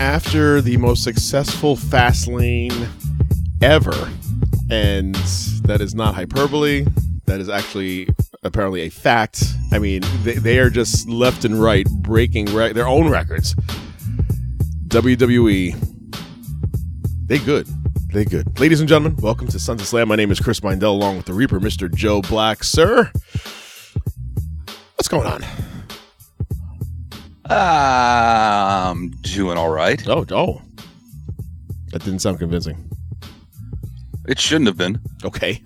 After the most successful Fastlane ever, and that is not hyperbole. That is actually apparently a fact. I mean, they, they are just left and right breaking re- their own records. WWE, they good. They good. Ladies and gentlemen, welcome to Sons of Slam. My name is Chris Mindell, along with the Reaper, Mr. Joe Black. Sir, what's going on? I'm doing all right. Oh, oh, that didn't sound convincing. It shouldn't have been. Okay.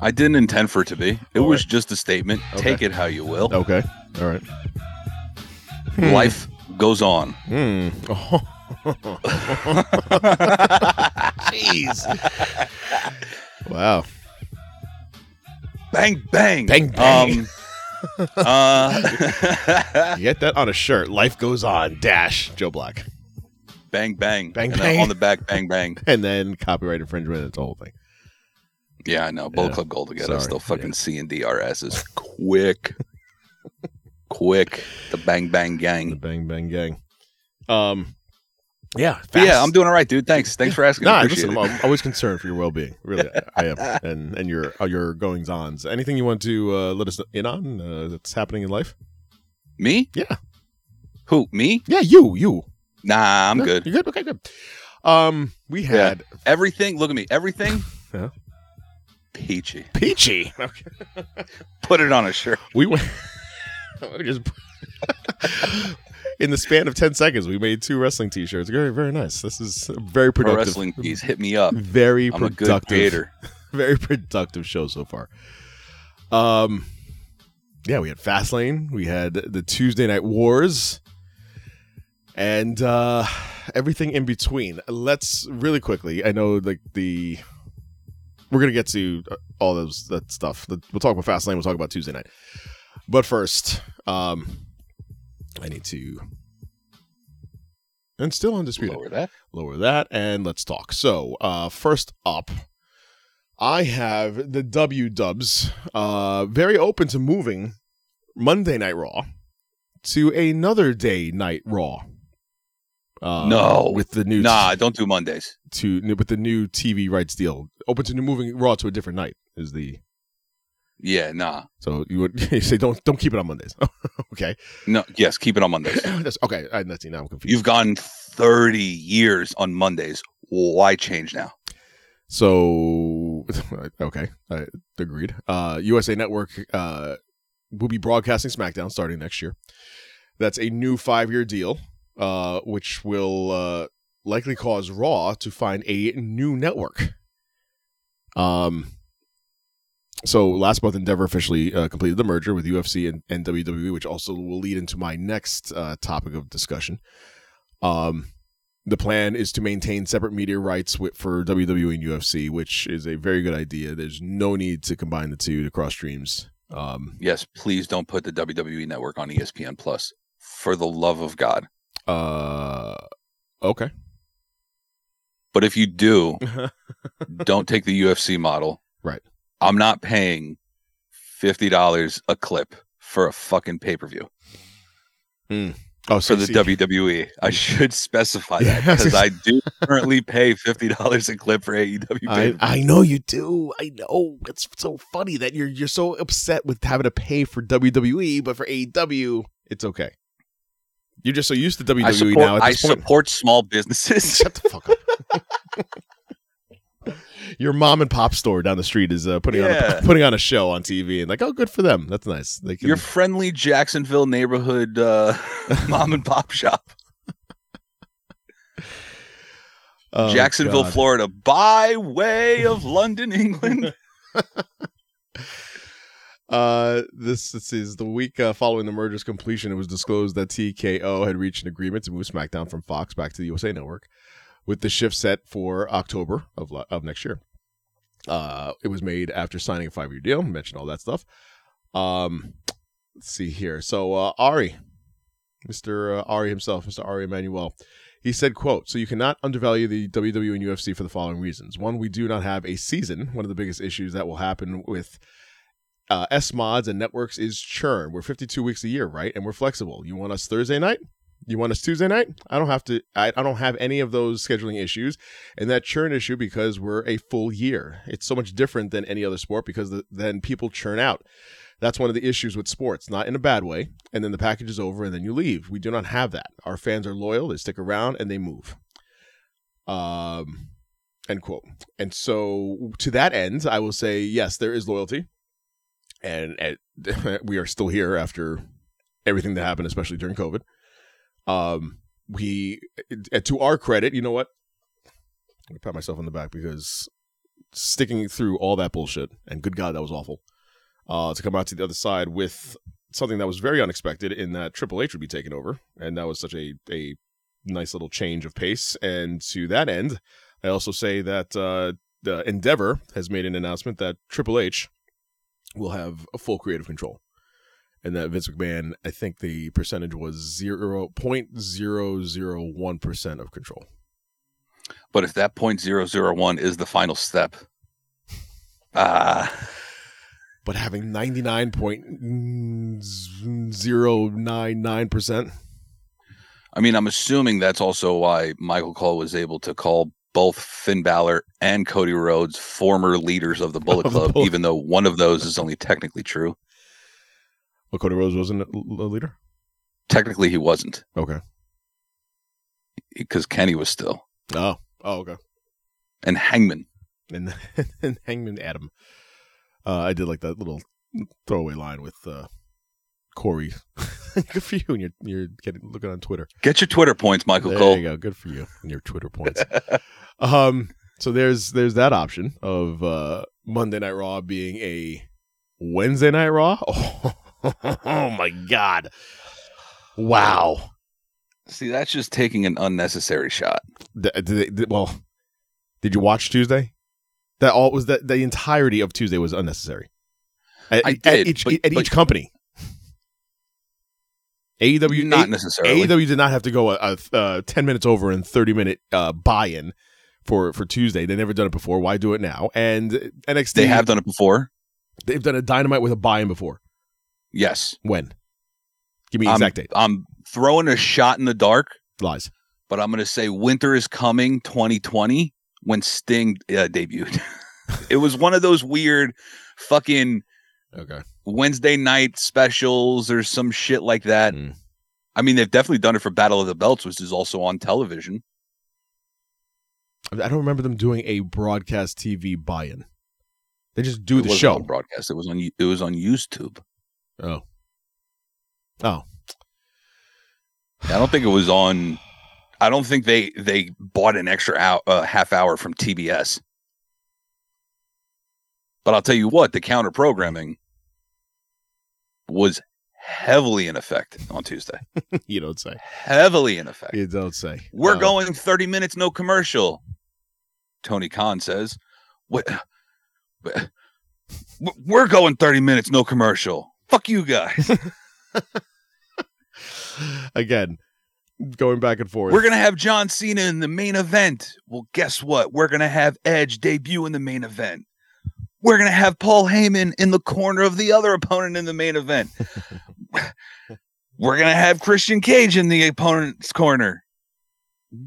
I didn't intend for it to be. It All was right. just a statement. Take it how you will. Okay. All right. Life goes on. Hmm. Jeez. wow. Bang bang. Bang, bang. Um, uh, Get that on a shirt. Life goes on. Dash. Joe Black. bang bang. Bang, and bang. on the back bang bang. And then copyright infringement. It's the whole thing. Yeah, I know. Bull Yeah. Club Gold to get us. Sorry. They'll fucking Yeah. C and D our asses quick. quick. The bang bang gang. The bang bang gang. Um. Yeah. Yeah, I'm doing all right, dude. Thanks. Thanks for asking. Nah, listen, it. I'm always concerned for your well-being. Really, I am, and and your uh, your goings ons. Anything you want to uh, let us in on uh, that's happening in life? Me? Yeah. Who? Me? Yeah, you, you. Nah, I'm No? good. You're good? Okay, good. Um, we had Everything. Look at me. Everything. Yeah. Peachy. Peachy. Okay. Put it on a shirt. We went. we just in the span of ten seconds, we made two wrestling T-shirts. Very, very nice. This is very Pro productive. wrestling piece. Hit me up. Very I'm a good productive. Very productive show so far. Um, yeah, we had Fastlane. We had the Tuesday Night Wars, and uh everything in between. Let's really quickly. I know like the we're gonna get to all those that stuff. We'll talk about Fastlane. We'll talk about Tuesday night. But first, um, I need to. And still undisputed Lower that. lower that and let's talk so uh first up i have the w dubs uh very open to moving monday night raw to another day night raw uh No. with the new Nah, don't do Mondays. to with the new tv rights deal open to moving raw to a different night is the Yeah, nah. so you would you say don't don't keep it on mondays okay No, yes, keep it on Mondays. That's, okay I, that's now i'm confused You've gone 30 years on Mondays. Why change now? So, okay, I agreed. Uh, USA Network uh, will be broadcasting SmackDown starting next year. That's a new five-year deal, uh, which will uh, likely cause Raw to find a new network. Um. So last month, Endeavor officially uh, completed the merger with UFC and, and WWE, which also will lead into my next uh, topic of discussion. Um, the plan is to maintain separate media rights with, for WWE and UFC, which is a very good idea. There's no need to combine the two to cross streams. Um, Yes, please don't put the WWE network on ESPN Plus. For the love of God. uh, okay. But if you do, don't take the UFC model. Right. I'm not paying $50 a clip for a fucking pay-per-view. Hmm. oh, so for the see- WWE. I hmm. should specify that because I do currently pay fifty dollars a clip for AEW. I. I know you do. I know. It's so funny that you're you're so upset with having to pay for WWE, but for AEW, it's okay. You're just so used to WWE I support, now. I point. support small businesses. Shut the fuck up. Your mom and pop store down the street is uh, putting on a, putting on a show on TV and like, oh, good for them. That's nice. They can. Your friendly Jacksonville neighborhood uh, mom and pop shop, Oh, Jacksonville, God. Florida, by way of London, England. Uh, this this is the week uh, following the merger's completion. It was disclosed that TKO had reached an agreement to move SmackDown from Fox back to the USA Network, with the shift set for October of of next year. Uh, it was made after signing a five year deal. Mentioned all that stuff. Um, let's see here. So uh, Ari, Mister uh, Ari himself, Mister Ari Emanuel, he said, "quote So you cannot undervalue the WWE and UFC for the following reasons. One, we do not have a season. One of the biggest issues that will happen with." Uh, SVODs and networks is churn. We're 52 weeks a year, right? And we're flexible. You want us Thursday night? You want us Tuesday night? I don't have to. I, I don't have any of those scheduling issues, and that churn issue because we're a full year. It's so much different than any other sport because the, then people churn out. That's one of the issues with sports, not in a bad way. And then the package is over, and then you leave. We do not have that. Our fans are loyal; they stick around and they move. Um, end quote. And so, to that end, I will say yes, there is loyalty, and, and we are still here after everything that happened, especially during COVID. Um, we, uh, to our credit, you know what? I pat myself on the back because sticking through all that bullshit, and good God, that was awful. Uh, to come out to the other side with something that was very unexpected in that Triple H would be taken over, and that was such a a nice little change of pace. And to that end, I also say that uh, the Endeavor has made an announcement that Triple H will have a full creative control and that Vince McMahon, I think the percentage was zero point zero zero one percent of control. But if that point zero zero one is the final step, ah, But having ninety nine point zero nine nine percent, I mean, I'm assuming that's also why Michael Cole was able to call both Finn Balor and Cody Rhodes former leaders of the Bullet Club, even though one of those is only technically true. Cody Rhodes wasn't a a leader. Technically, he wasn't Okay. because Kenny was still, Oh, oh, okay. and Hangman. And, and Hangman Adam. Uh, I did like that little throwaway line with uh, Corey. Good for you, and you're you're getting looking on Twitter. Get your Twitter points, Michael there Cole. you go. Good for you and your Twitter points. um, so there's there's that option of uh, Monday Night Raw being a Wednesday Night Raw. Oh, oh my God! Wow. See, that's just taking an unnecessary shot. Th- did they- did- well, did you watch Tuesday? That all was that the entirety of Tuesday was unnecessary. At, I at did, each but- at but- each company. AEW Not A- necessarily. AEW did not have to go a, a, uh ten minutes over and thirty minute uh, buy-in for for Tuesday. They never done it before. Why do it now? And NXT They have done it before. they've done a dynamite with a buy-in before. Yes. When? Give me I'm, exact date. I'm throwing a shot in the dark, Lies. but I'm going to say winter is coming 2020 when Sting uh, debuted. it was one of those weird fucking Okay. Wednesday night specials or some shit like that. Mm. I mean, they've definitely done it for Battle of the Belts, which is also on television. I don't remember them doing a broadcast TV buy-in. They just do it the show. broadcast. It was on. it was on YouTube. Oh. Oh. I don't think it was on. I don't think they they bought an extra hour, uh, half hour from TBS. But I'll tell you what, the counter programming was heavily in effect on Tuesday. you don't say. heavily in effect. You don't say. We're Uh, going 30 minutes, no commercial. Tony Khan says, "What? We're going 30 minutes, no commercial. Fuck you guys. Again, going back and forth. We're gonna have John Cena in the main event. Well, guess what? We're gonna have Edge debut in the main event. We're gonna have Paul Heyman in the corner of the other opponent in the main event. We're gonna have Christian Cage in the opponent's corner.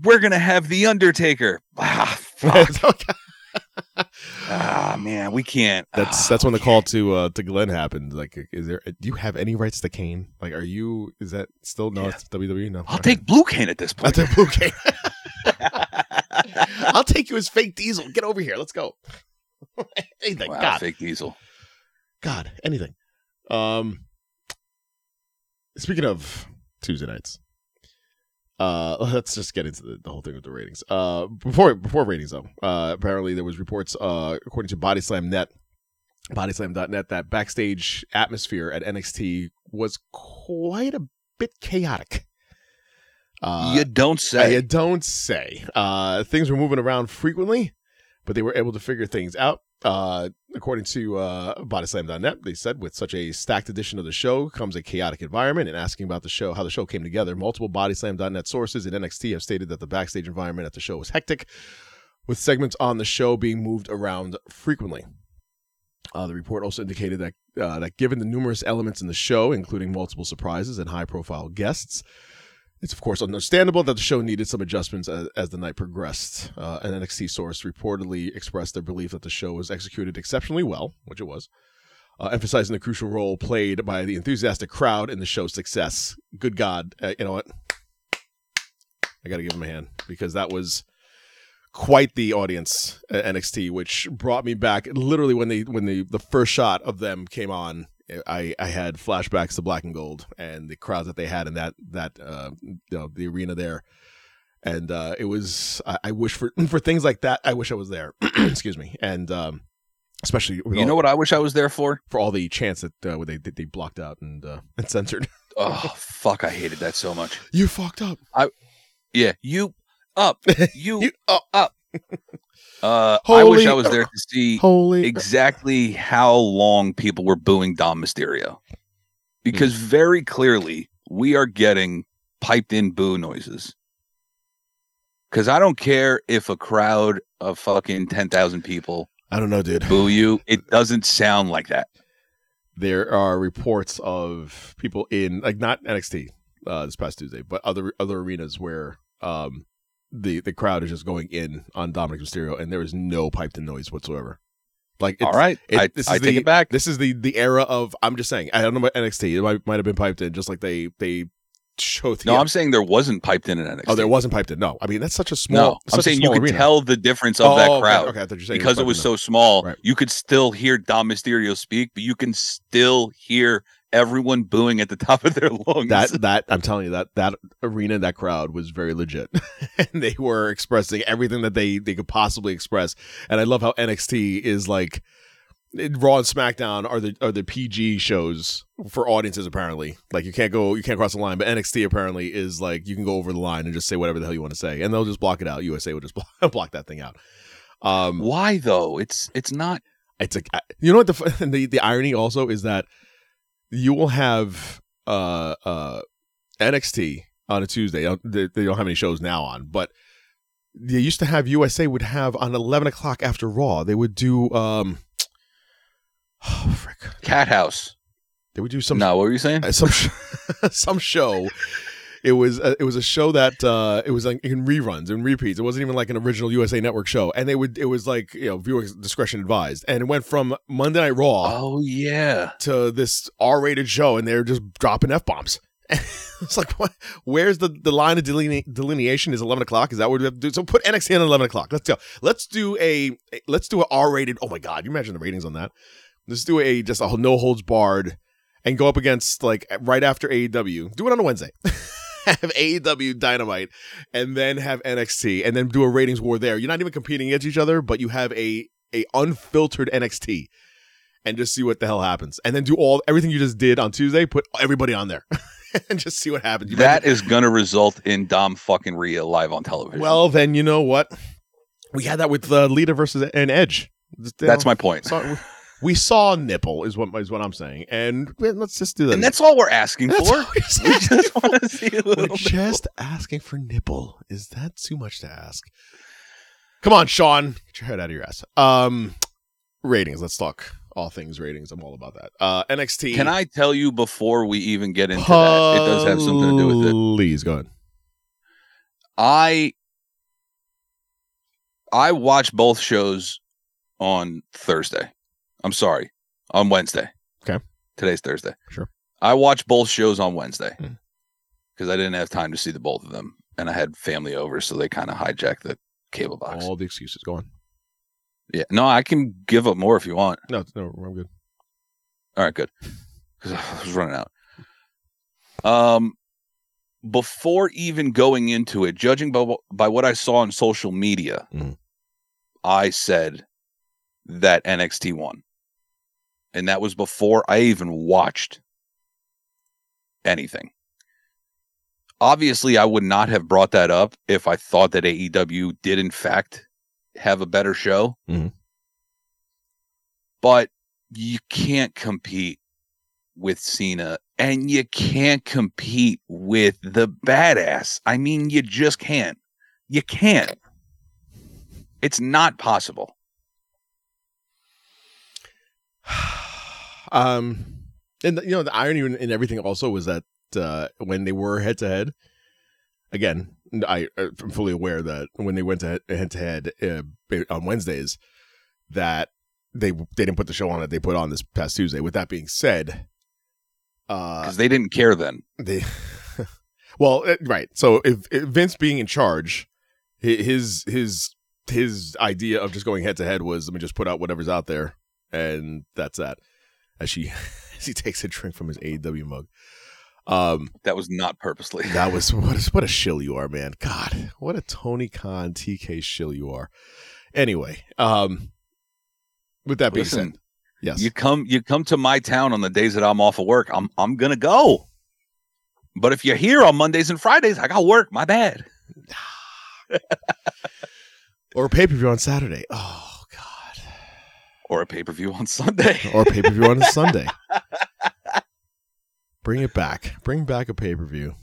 We're gonna have the Undertaker. Ah, fuck. ah man, we can't. that's Ah, that's when the call to uh to Glenn happened. Like, is there? Do you have any rights to Kane? Like, are you? Is that still no? Yeah. It's WWE. No, I'll take Blue Kane at this point. I'll take Blue Kane. I'll take you as fake Diesel. Get over here. Let's go. anything. wow, God, fake Diesel. God, anything. Um, speaking of Tuesday nights, uh, let's just get into the, the whole thing with the ratings. Uh, before before ratings though, uh, apparently there was reports, uh, according to Body Slam Net, bodyslam.net that backstage atmosphere at NXT was quite a bit chaotic. Uh, you don't say. I don't say. Uh, things were moving around frequently, but they were able to figure things out. Uh, according to uh, bodyslam.net, they said with such a stacked edition of the show comes a chaotic environment. And asking about the show, how the show came together, multiple bodyslam.net sources in NXT have stated that the backstage environment at the show was hectic, with segments on the show being moved around frequently. Uh, the report also indicated that uh, that given the numerous elements in the show, including multiple surprises and high-profile guests, it's of course understandable that the show needed some adjustments as, as the night progressed. Uh, an NXT source reportedly expressed their belief that the show was executed exceptionally well, which it was, uh, emphasizing the crucial role played by the enthusiastic crowd in the show's success. Good God, uh, you know what? I got to give him a hand because that was quite the audience at NXT, which brought me back literally when they when the the first shot of them came on. I, I had flashbacks to Black and Gold and the crowds that they had in that that uh, you know the arena there, and uh, it was I, I wish for for things like that I wish I was there. Excuse me, and um, especially you all- know what I wish I was there for? for all the chants that uh, they they blocked out and uh, and censored. Oh fuck! I hated that so much. you fucked up. I Yeah, you up, you, You oh, up. Uh, I wish I was there to see holy exactly how long people were booing Dom Mysterio, because very clearly we are getting piped in boo noises. Because I don't care if a crowd of fucking ten thousand people I don't know, dude. boo you, it doesn't sound like that. there are reports of people in like not NXT uh, this past Tuesday, but other other arenas where um the the crowd is just going in on Dominic Mysterio, and there is no piped in noise whatsoever. Like, it's, All right, it- I, this I is take the- it back. This is the the era of I'm just saying. I don't know about NXT. It might might have been piped in, just like they they show. No, I'm saying there wasn't piped in an NXT. oh, there wasn't piped in. No, I mean that's such a small. No, I'm saying you could arena. tell the difference of Oh, that crowd. Okay, were because it was so small, Right. you could still hear Dom Mysterio speak, but you can still hear everyone booing at the top of their lungs. that that I'm telling you that that arena, that crowd was very legit, and they were expressing everything that they they could possibly express. And I love how NXT is like Raw and SmackDown are the are the PG shows for audiences. Apparently, like you can't go you can't cross the line, but NXT apparently is like you can go over the line and just say whatever the hell you want to say, and they'll just block it out. USA will just block, block that thing out. Um, Why though? It's it's not. it's a you know what the the the irony also is that you will have uh uh NXT on a Tuesday. They, they don't have any shows now on, but they used to have USA would have on eleven o'clock after Raw. They would do um oh frick. Cat House. They would do some no, what were you saying? uh, some sh- some show. It was uh, it was a show that uh, it was like in reruns and repeats. It wasn't even like an original USA Network show, and they would it was like you know viewer discretion advised, and it went from Monday Night Raw Oh yeah. to this R-rated show, and they're just dropping f bombs. it's like, what? Where's the, the line of deline- delineation? Is eleven o'clock? Is that what we have to do? So put NXT on eleven o'clock. Let's go. Let's do a let's do a R-rated. Oh my god, you imagine the ratings on that? Let's do a just a no holds barred, and go up against like right after AEW. Do it on a Wednesday. have AEW Dynamite, and then have NXT, and then do a ratings war there. You're not even competing against each other, but you have a a unfiltered NXT and just see what the hell happens. And then do all everything you just did on Tuesday, put everybody on there and just see what happens. You That is gonna result in Dom fucking Rhea live on television. well, then you know what? We had that with uh, Lita versus an Edge. that's my point. So, we saw nipple is what is what I'm saying, and let's just do that. And that's all we're asking That's for. we're just We asking just want to see a We're little bit. just asking for nipple. Is that too much to ask? Come on, Sean, get your head out of your ass. Um, ratings. Let's talk all things ratings. I'm all about that. Uh, NXT. Can I tell you before we even get into that? It does have something to do with it. Please go ahead. I I watched both shows on Thursday. I'm sorry, on Wednesday. Okay. Today's Thursday. Sure. I watched both shows on Wednesday Mm. because I didn't have time to see the both of them, and I had family over, so they kind of hijacked the cable box. All the excuses. Go on. Yeah. No, I can give up more if you want. No, no, I'm good. All right, good. Because I was running out. Um, before even going into it, judging by by what I saw on social media, Mhm. I said that NXT won. And that was before I even watched anything. Obviously, I would not have brought that up if I thought that AEW did, in fact, have a better show. Mhm. But you can't compete with Cena and you can't compete with the badass. I mean, you just can't. You can't. It's not possible. um, and you know the irony in, in everything also was that uh, when they were head to head, again, I uh, I'm fully aware that when they went to head to head on Wednesdays, that they they didn't put the show on that They put on this past Tuesday. With that being said, uh, Because they didn't care then. they well uh, right so if, if vince being in charge his his his idea of just going head to head was let me just put out whatever's out there and that's that as she as he takes a drink from his aew mug um That was not purposely. that was what a, what a shill you are man god what a tony khan tk shill you are anyway um with that being Listen, said yes You come you come to my town on the days that I'm off of work. I'm I'm gonna go. But if you're here on Mondays and Fridays, I got work. My bad. or pay-per-view on saturday oh Or a pay per view on Sunday. or a pay per view on a Sunday. Bring it back. Bring back a pay per view.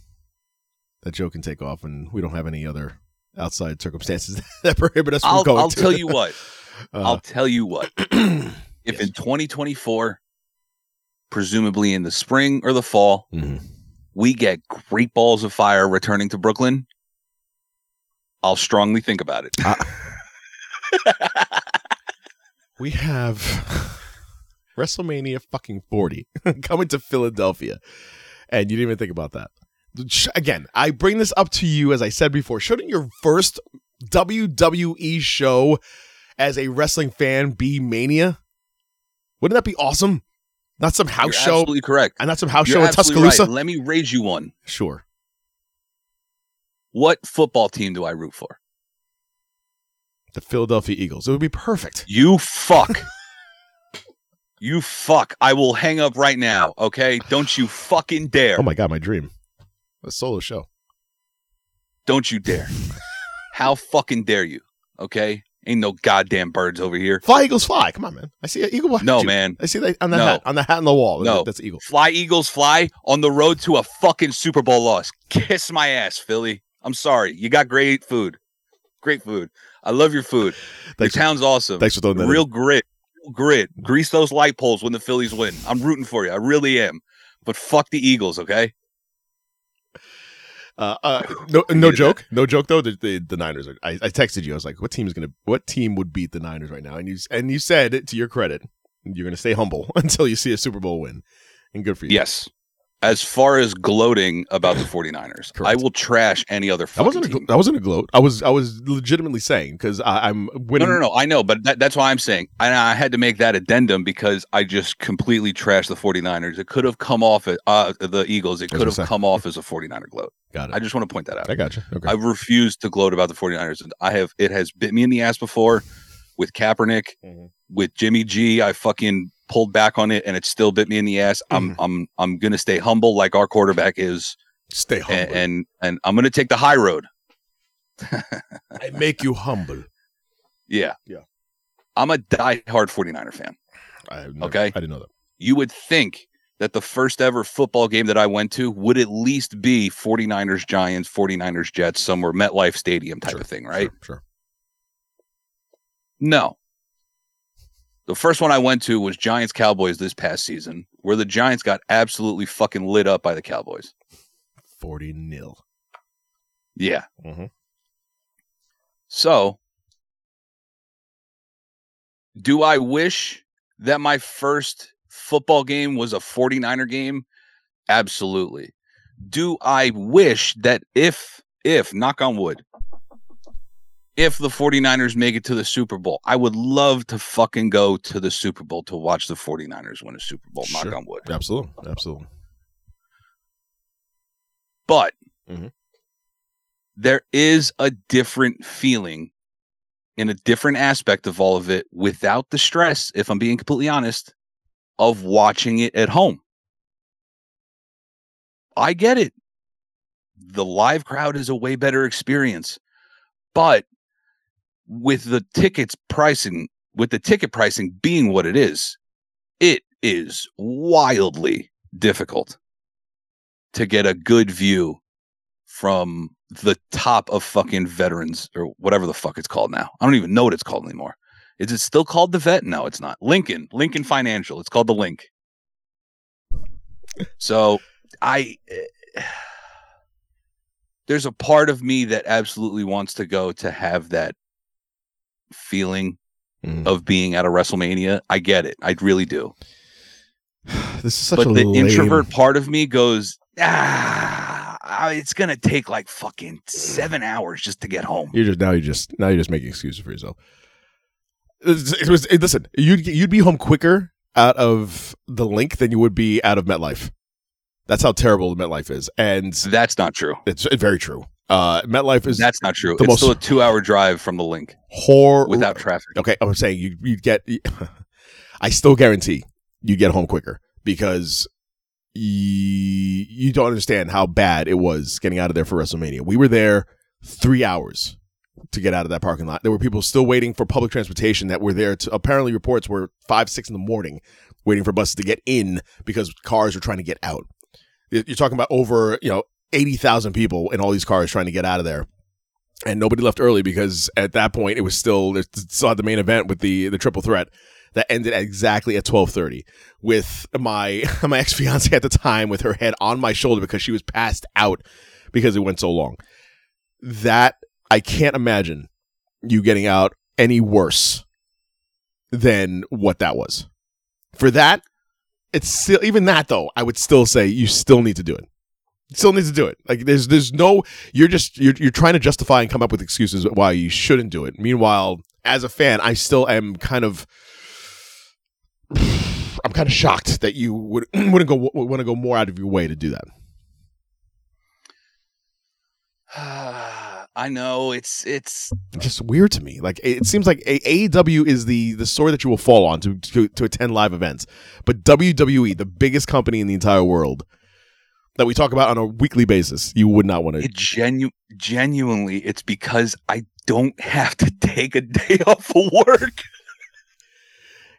That Joe can take off, and we don't have any other outside circumstances that prohibit us from I'll going. I'll to. tell you what. Uh, I'll tell you what. If in 2024, presumably in the spring or the fall, mhm. we get great balls of fire returning to Brooklyn, I'll strongly think about it. We have WrestleMania fucking forty coming to Philadelphia, and you didn't even think about that. Again, I bring this up to you as I said before. Shouldn't your first WWE show as a wrestling fan be Mania? Wouldn't that be awesome? Not some house You're show, absolutely correct. and not some house You're show in Tuscaloosa. right. Let me raise you one. Sure. What football team do I root for? The Philadelphia Eagles. It would be perfect. You fuck. you fuck. I will hang up right now, okay? Don't you fucking dare. Oh my god, my dream. A solo show. Don't you dare. How fucking dare you? Okay? Ain't no goddamn birds over here. Fly Eagles fly. Come on, man. I see an eagle behind No, you. man. I see that on the No. hat on the hat on the wall. No. That's eagle. Fly Eagles fly on the road to a fucking Super Bowl loss. Kiss my ass, Philly. I'm sorry. You got great food. Great food. I love your food. Your Thanks, town's awesome. thanks for throwing that. in. Real grit. Real grit. Grease those light poles when the Phillies win. I'm rooting for you. I really am. But fuck the Eagles, okay? Uh, uh, no, no joke, no joke though. The, the, the Niners are. I, I texted you. I was like, "What team is gonna? What team would beat the Niners right now?" And you and you said, to your credit, you're gonna stay humble until you see a Super Bowl win, and good for you. Yes. As far as gloating about the 49ers, I will trash any other That fucking wasn't a, that wasn't a gloat. I was I was legitimately saying because I'm No, winning. no, no. I know, but that, that's why I'm saying. And I had to make that addendum because I just completely trashed the 49ers. It could have come off at uh, the Eagles. It could have come off as a 49er gloat. Got it. I just want to point that out. I got you. Okay. I refuse to gloat about the 49ers. And I have it has bit me in the ass before with Kaepernick, Mhm. with Jimmy G. I fucking pulled back on it and it still bit me in the ass. I'm Mm-hmm. I'm I'm gonna stay humble like our quarterback is Stay humble. and, and and I'm gonna take the high road. I make you humble. Yeah. Yeah. I'm a diehard 49er fan. I never, Okay. I didn't know that. You would think that the first ever football game that I went to would at least be 49ers Giants, 49ers Jets, somewhere MetLife Stadium type Sure, of thing, right? Sure. sure. No. The first one I went to was Giants Cowboys this past season, where the Giants got absolutely fucking lit up by the Cowboys. Forty nil. Yeah. Mhm. So, do I wish that my first football game was a 49er game? Absolutely. Do I wish that if, if, knock on wood, if the 49ers make it to the Super Bowl, I would love to fucking go to the Super Bowl to watch the 49ers win a Super Bowl, knock Sure. on wood. Absolutely. Absolutely. But Mhm. there is a different feeling in a different aspect of all of it without the stress, if I'm being completely honest, of watching it at home. I get it. The live crowd is a way better experience. But with the tickets pricing, with the ticket pricing being what it is, it is wildly difficult to get a good view from the top of fucking veterans or whatever the fuck it's called now. I don't even know what it's called anymore. Is it still called the vet? No, it's not. Lincoln, Lincoln Financial. It's called the Linc. So I, eh, there's a part of me that absolutely wants to go to have that feeling Mm. of being at a WrestleMania. I get it. I really do. This is such but a the lame- introvert part of me goes, ah, it's gonna take like fucking seven hours just to get home. You're just now. You just now. You're just making excuses for yourself. It was. it- listen, you'd you'd be home quicker out of the Linc than you would be out of MetLife. That's how terrible MetLife is, and That's not true. it's very true. Uh, MetLife is That's not true. the It's most- still a two-hour drive from the Linc hor without traffic. Okay, I'm saying you you get. I still guarantee you get home quicker because you, you don't understand how bad it was getting out of there for WrestleMania. We were there three hours to get out of that parking lot. There were people still waiting for public transportation that were there. To, apparently, reports were five, six in the morning waiting for buses to get in because cars were trying to get out. You're talking about over you know eighty thousand people in all these cars trying to get out of there. And nobody left early because at that point it was still still had the main event with the the triple threat that ended at exactly at 12:30 with my my ex-fiance at the time with her head on my shoulder because she was passed out because it went so long. That I can't imagine you getting out any worse than what that was. For that it's still even that though I would still say you still need to do it still needs to do it. Like there's there's no you're just you're, you're trying to justify and come up with excuses why you shouldn't do it. Meanwhile as a fan i still am kind of i'm kind of shocked that you would wouldn't go want to go more out of your way to do that. I know it's it's just weird to me. Like it seems like aew is the the story that you will fall on to, to to attend live events. But wwe the biggest company in the entire world that we talk about on a weekly basis you would not want to it genu- genuinely it's because I don't have to take a day off of work.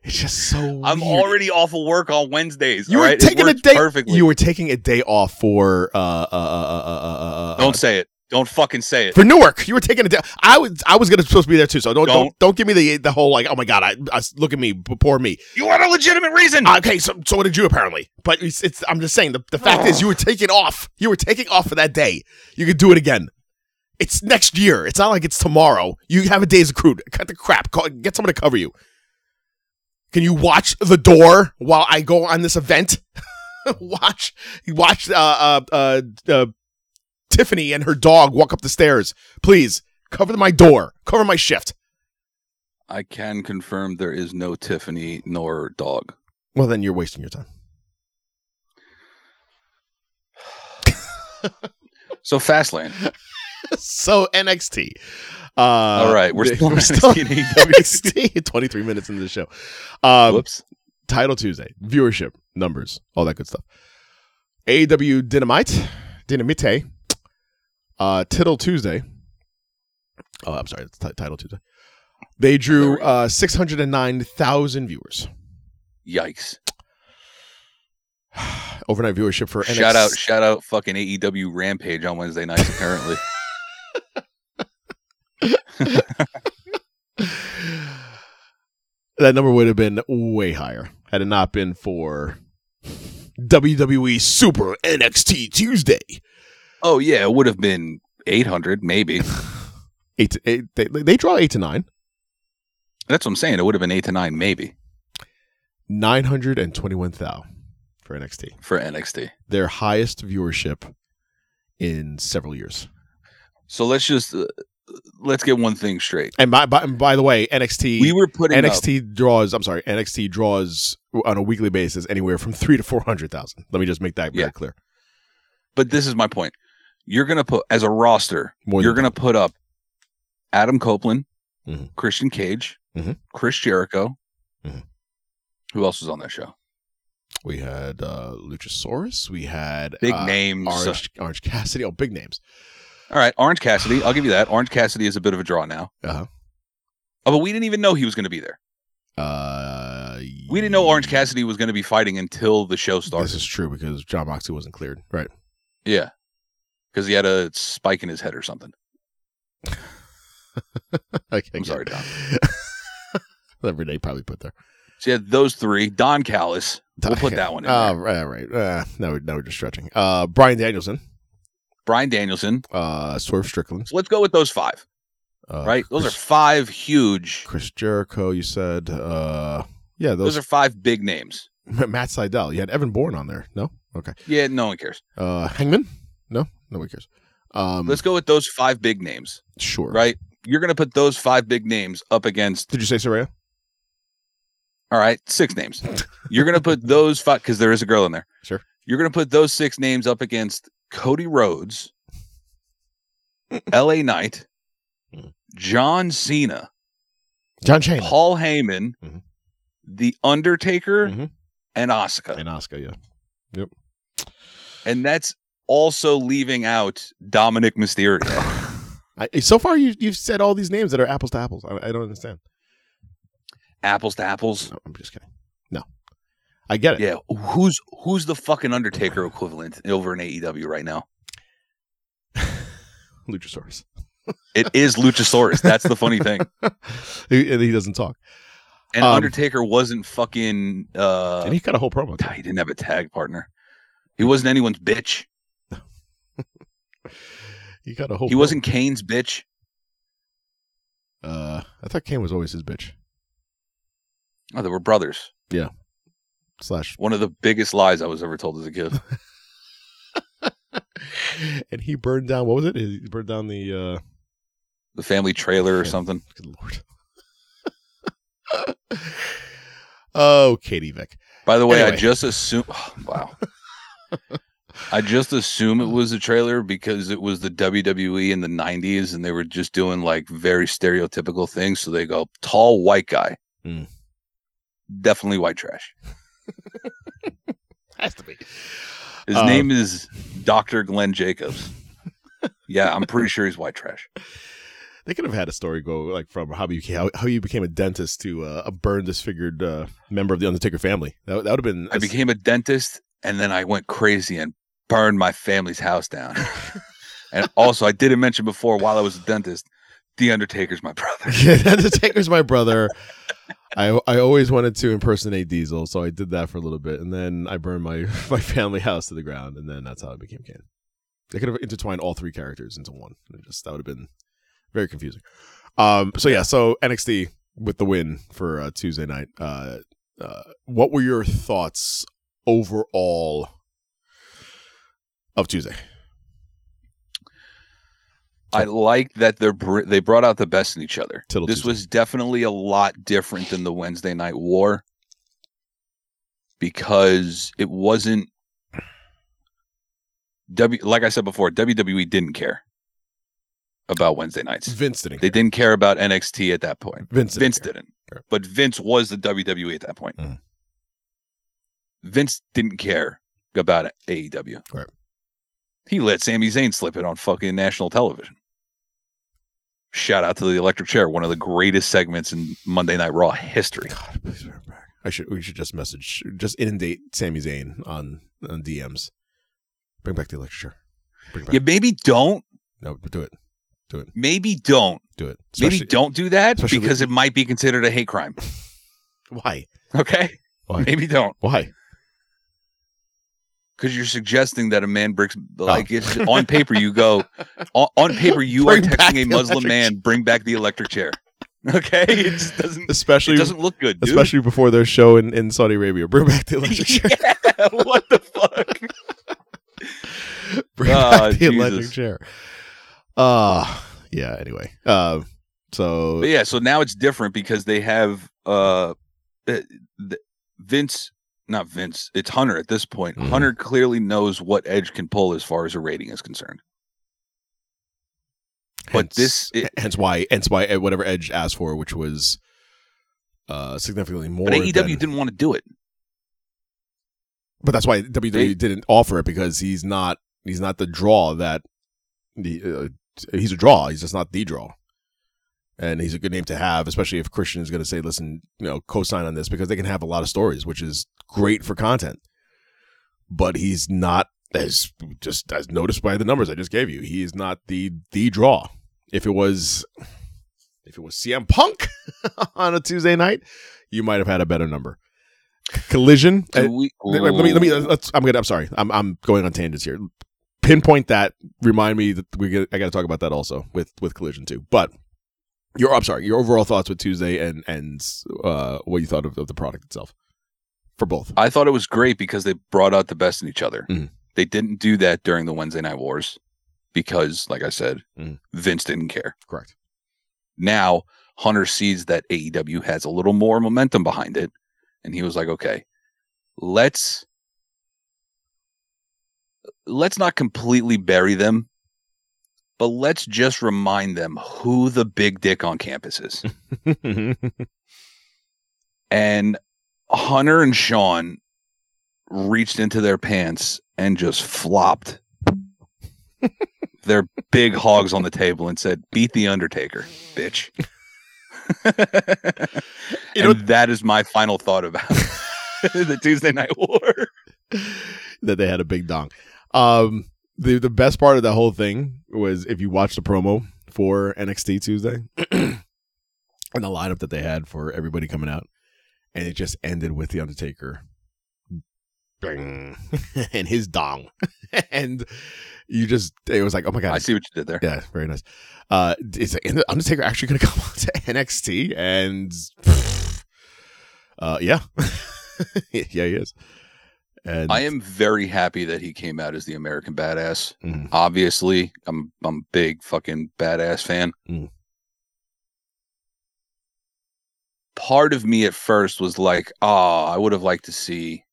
it's just so I'm already off of work on Wednesdays. you were right? Taking a day perfectly. you were taking a day off for uh uh uh uh uh, uh, uh don't say it. Don't fucking say it. for Newark. You were taking it down. I was I was gonna supposed to be there too. So don't don't Don't. don't, give me the the whole like oh my god I, I look at me poor me. You want a legitimate reason? Okay, so so what did you apparently? But it's, it's I'm just saying the, the fact is you were taking off. You were taking off for that day. You could do it again. It's next year. It's not like it's tomorrow. You have a day's accrued. Cut the crap. Call, get someone to cover you. Can you watch the door while I go on this event? watch watch uh, uh uh uh Tiffany and her dog walk up the stairs. Please cover my door. Cover my shift. I can confirm there is no Tiffany nor dog. Well, then you're wasting your time. So Fastlane. so NXT. Uh, All right, we're still on still NXT. NXT. 23 minutes into the show. Um, Whoops. Title Tuesday, viewership, numbers, all that good stuff. AEW Dynamite, Dynamite, uh, Tittle Tuesday. Oh, I'm sorry, it's t- Title Tuesday. They drew uh, 609,000 viewers. Yikes. Overnight viewership for NXT. Shout out, shout out fucking AEW Rampage on Wednesday nights, apparently. that number would have been way higher had it not been for WWE Super NXT Tuesday. Oh yeah, it would have been eight hundred, maybe. Eight, eight they, they draw eight to nine. That's what I'm saying. It would have been eight to nine, maybe, Nine hundred and twenty-one thousand for NXT. for NXT. Their highest viewership in several years. So let's just uh, let's get one thing straight. And by by, by the way, NXT We were putting up, NXT draws. I'm sorry, NXT draws on a weekly basis anywhere from three to four hundred thousand. Let me just make that very Yeah. clear. but this is my point. You're gonna put as a roster. More you're gonna put up Adam Copeland, Mhm. Christian Cage, Mhm. Chris Jericho. Mhm. Who else was on that show? We had uh, Luchasaurus. We had Big uh, names. Orange, Orange Cassidy. Oh, big names. All right, Orange Cassidy. I'll give you that. Orange Cassidy is a bit of a draw now. Uh-huh. Oh, but we didn't even know he was going to be there. Uh, We didn't know Orange Cassidy was going to be fighting until the show started. This is true because Jon Moxley wasn't cleared. Right. Yeah, because he had a spike in his head or something. okay, I'm sorry, Don. that Renee probably put there. So you had those three. Don Callis. We'll put that one in Oh, there. right, right. Uh, now, we're, now we're just stretching. Uh, Bryan Danielson, Bryan Danielson. uh, Swerve Strickland, So let's go with those five. uh, right, those Chris, are five huge. Chris Jericho. You said, uh, yeah, Those those, are five big names. Matt Sydal. You had Evan Bourne on there. No, okay. Yeah, no one cares. Uh, Hangman. No, nobody cares. Um, Let's go with those five big names. sure. Right, you're going to put those five big names up against. Did you say Saraya? All right, six names. You're going to put those five because there is a girl in there. Sure. You're going to put those six names up against Cody Rhodes, L.A. Knight, Mhm. John Cena, John Chain Paul Heyman, Mhm. The Undertaker, Mhm. and Asuka. and Oscar. Yeah. Yep. And that's also leaving out Dominic Mysterio. I, so far, you, you've said all these names that are apples to apples. I, I don't understand. apples to apples. No, I'm just kidding. No, I get it. Yeah, who's who's the fucking Undertaker equivalent over in AEW right now? Luchasaurus. It is Luchasaurus. That's the funny thing. he, and he doesn't talk. And Um, Undertaker wasn't fucking. uh and he got a whole promo. too. He didn't have a tag partner. He wasn't anyone's bitch. He got a whole. He wasn't Kane's bitch. Uh, I thought Kane was always his bitch. Oh, they were brothers. Yeah. Slash, One of the biggest lies I was ever told as a kid. and he burned down. What was it? He burned down the. uh The family trailer or something. Good lord. oh, Katie Vick. By the way, I Anyway. just assume. wow. I just assume it was a trailer because it was the WWE in the 90s and they were just doing like very stereotypical things. So they go, tall white guy. Mm. Definitely white trash. Has to be. His Um, name is Dr. Glenn Jacobs. yeah, I'm pretty sure he's white trash. They could have had a story go like from how you how, how you became a dentist to uh, a burned, disfigured uh, member of the Undertaker family. That, that would have been. I became a dentist and then I went crazy and burned my family's house down. and also, I didn't mention before while I was a dentist, The Undertaker's my brother. yeah, the Undertaker's my brother. I I always wanted to impersonate Diesel, so I did that for a little bit, and then I burned my my family house to the ground, and then that's how I became Kane. They could have intertwined all three characters into one. It just that would have been very confusing. Um. So yeah. So NXT with the win for uh, Tuesday night. Uh, uh. What were your thoughts overall of Tuesday? I like that they're br- they brought out the best in each other. Tittle this Tuesday. was definitely a lot different than the Wednesday Night War because it wasn't W. Like I said before, WWE didn't care about Wednesday nights. Vince didn't. They care. didn't care about NXT at that point. Vince didn't. Vince care. didn't, but Vince was the WWE at that point. Mhm. Vince didn't care about AEW. Right. He let Sami Zayn slip it on fucking national television. Shout out to the electric chair, one of the greatest segments in Monday Night Raw history. God, please bring it back. I should. We should just message, just inundate Sami Zayn on on DMs. Bring back the electric chair. Bring back. Yeah, maybe don't. No, do it. Do it. Maybe don't. Do it. maybe don't do that especially- because it might be considered a hate crime. Why? Okay? Why? Maybe don't. Why? Because you're suggesting that a man breaks like it's on paper you go on, on paper you Oh. Bring are texting a Muslim man bring back the electric chair. Okay? It just doesn't Especially, it doesn't look good, dude. especially before their show in, in Saudi Arabia. Bring back the electric chair. yeah, what the fuck? Bring Ah, back the Jesus. electric chair. Uh yeah. Anyway, uh, so But yeah, so now it's different because they have uh the- Vince, not Vince, it's Hunter at this point. Mhm. Hunter clearly knows what Edge can pull as far as a rating is concerned. but this- it- hence why, hence why uh, whatever Edge asked for, which was uh significantly more. But AEW than- didn't want to do it. but that's why WWE They- didn't offer it because he's not he's not the draw that the uh, he's a draw. He's just not the draw. And he's a good name to have, especially if Christian is going to say, "Listen, you know, co-sign on this," because they can have a lot of stories, which is great for content. But he's not as just as noticed by the numbers I just gave you. He is not the the draw. If it was, if it was CM Punk on a Tuesday night, you might have had a better number. Collision. Uh, we- let me let me, let me let's, I'm gonna I'm sorry I'm I'm going on tangents here. Pinpoint that. Remind me that we get, I got to talk about that also with with Collision too. But your I'm sorry your overall thoughts with Tuesday and and uh, what you thought of, of the product itself for both. I thought it was great because they brought out the best in each other. Mhm. They didn't do that during the Wednesday Night Wars because, like I said, Mhm. Vince didn't care. Correct. Now Hunter sees that AEW has a little more momentum behind it, and he was like, "Okay, let's let's not completely bury them, but let's just remind them who the big dick on campus is." and Hunter and Shawn reached into their pants and just flopped their big hogs on the table and said, "Beat the Undertaker, bitch." You know- and that is my final thought about the Tuesday Night War. that they had a big dong. Um, the the best part of that whole thing was if you watch the promo for NXT Tuesday and the lineup that they had for everybody coming out, and it just ended with the Undertaker, bang, and his dong, and you just it was like oh my god, I see what you did there. yeah, very nice. Uh, is the Undertaker actually going to come out to NXT? And uh, yeah, yeah, he is. And I am very happy that he came out as the American badass. Mhm. Obviously, I'm I'm a big fucking badass fan. Mm. Part of me at first was like, "Oh, I would have liked to see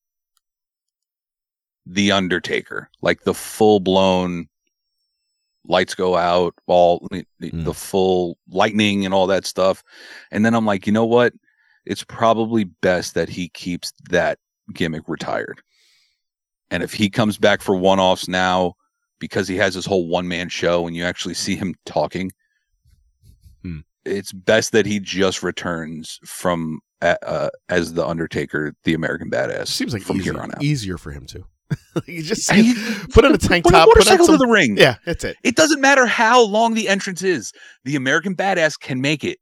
the Undertaker, like the full blown lights go out, all the, the- Mm. the full lightning and all that stuff." And then I'm like, you know what? It's probably best that he keeps that gimmick retired. And if he comes back for one offs now, because he has his whole one man show and you actually see him talking, Hmm. it's best that he just returns from uh, uh, as the Undertaker, the American Badass. seems like from easier, here on out. easier for him to. you just see- put on a tank put top, put on some- to the ring. yeah, that's it. It doesn't matter how long the entrance is. The American Badass can make it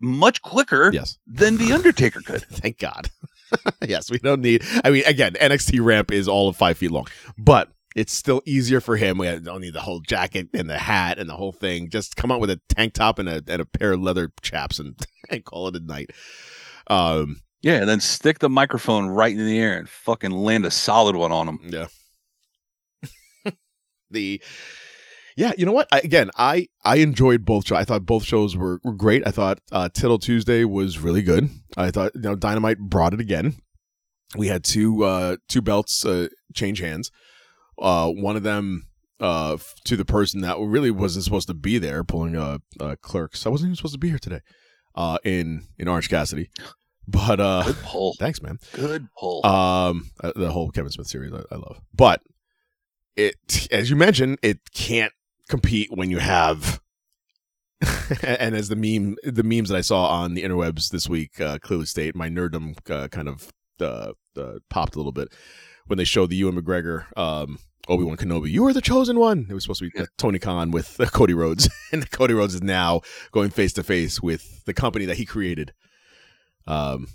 much quicker Yes, than the Undertaker could. thank God. yes, we don't need. I mean, again, NXT ramp is all of five feet long, but it's still easier for him. We don't need the whole jacket and the hat and the whole thing. Just come out with a tank top and a and a pair of leather chaps and, and call it a night. Um, Yeah, and then stick the microphone right in the air and fucking land a solid one on him. Yeah. the yeah, you know what? I, again, I I enjoyed both shows. I thought both shows were, were great. I thought uh, Tittle Tuesday was really good. I thought you know Dynamite brought it again. We had two uh, two belts uh, change hands. Uh, one of them uh, to the person that really wasn't supposed to be there, pulling a uh, clerks. I wasn't even supposed to be here today. Uh, in in Orange Cassidy, but uh, Good pull. thanks, man. Good pull. Um, uh, the whole Kevin Smith series I, I love, but it, as you mentioned, it can't compete when you have. and as the meme, the memes that I saw on the interwebs this week uh, clearly state, my nerddom uh, kind of uh, uh, popped a little bit when they showed the Ewan McGregor, um, Obi Wan Kenobi. You are the chosen one. It was supposed to be uh, Tony Khan with uh, Cody Rhodes, and Cody Rhodes is now going face to face with the company that he created. Um,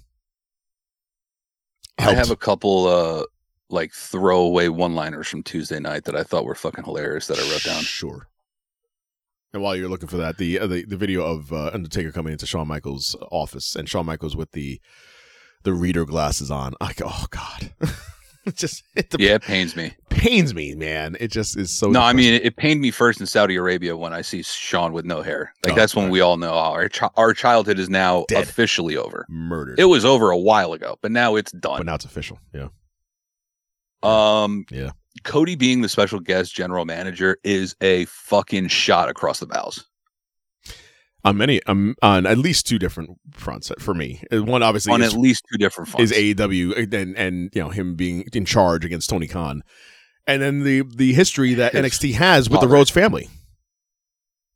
I have a couple uh like throwaway one liners from Tuesday night that I thought were fucking hilarious that I wrote down. Sure. And while you're looking for that, the uh, the, the video of uh, Undertaker coming into Shawn Michaels' office and Shawn Michaels with the the reader glasses on. I go, oh god, it just it Yeah, it pains me. pains me, man. It just is so. No, I mean it, it pained me first in Saudi Arabia when I see Shawn with no hair. Like Oh, that's when right. we all know oh, our chi- our childhood is now Dead. officially over. murdered. It was over a while ago, but now it's done. but now it's official. Yeah, Um, Yeah. Cody being the special guest general manager is a fucking shot across the bows. on many um, on at least two different fronts for me. Uh, One obviously on is, at least two different fronts. is AEW and and you know him being in charge against Tony Khan, and then the the history that His NXT has with the. Rhodes family.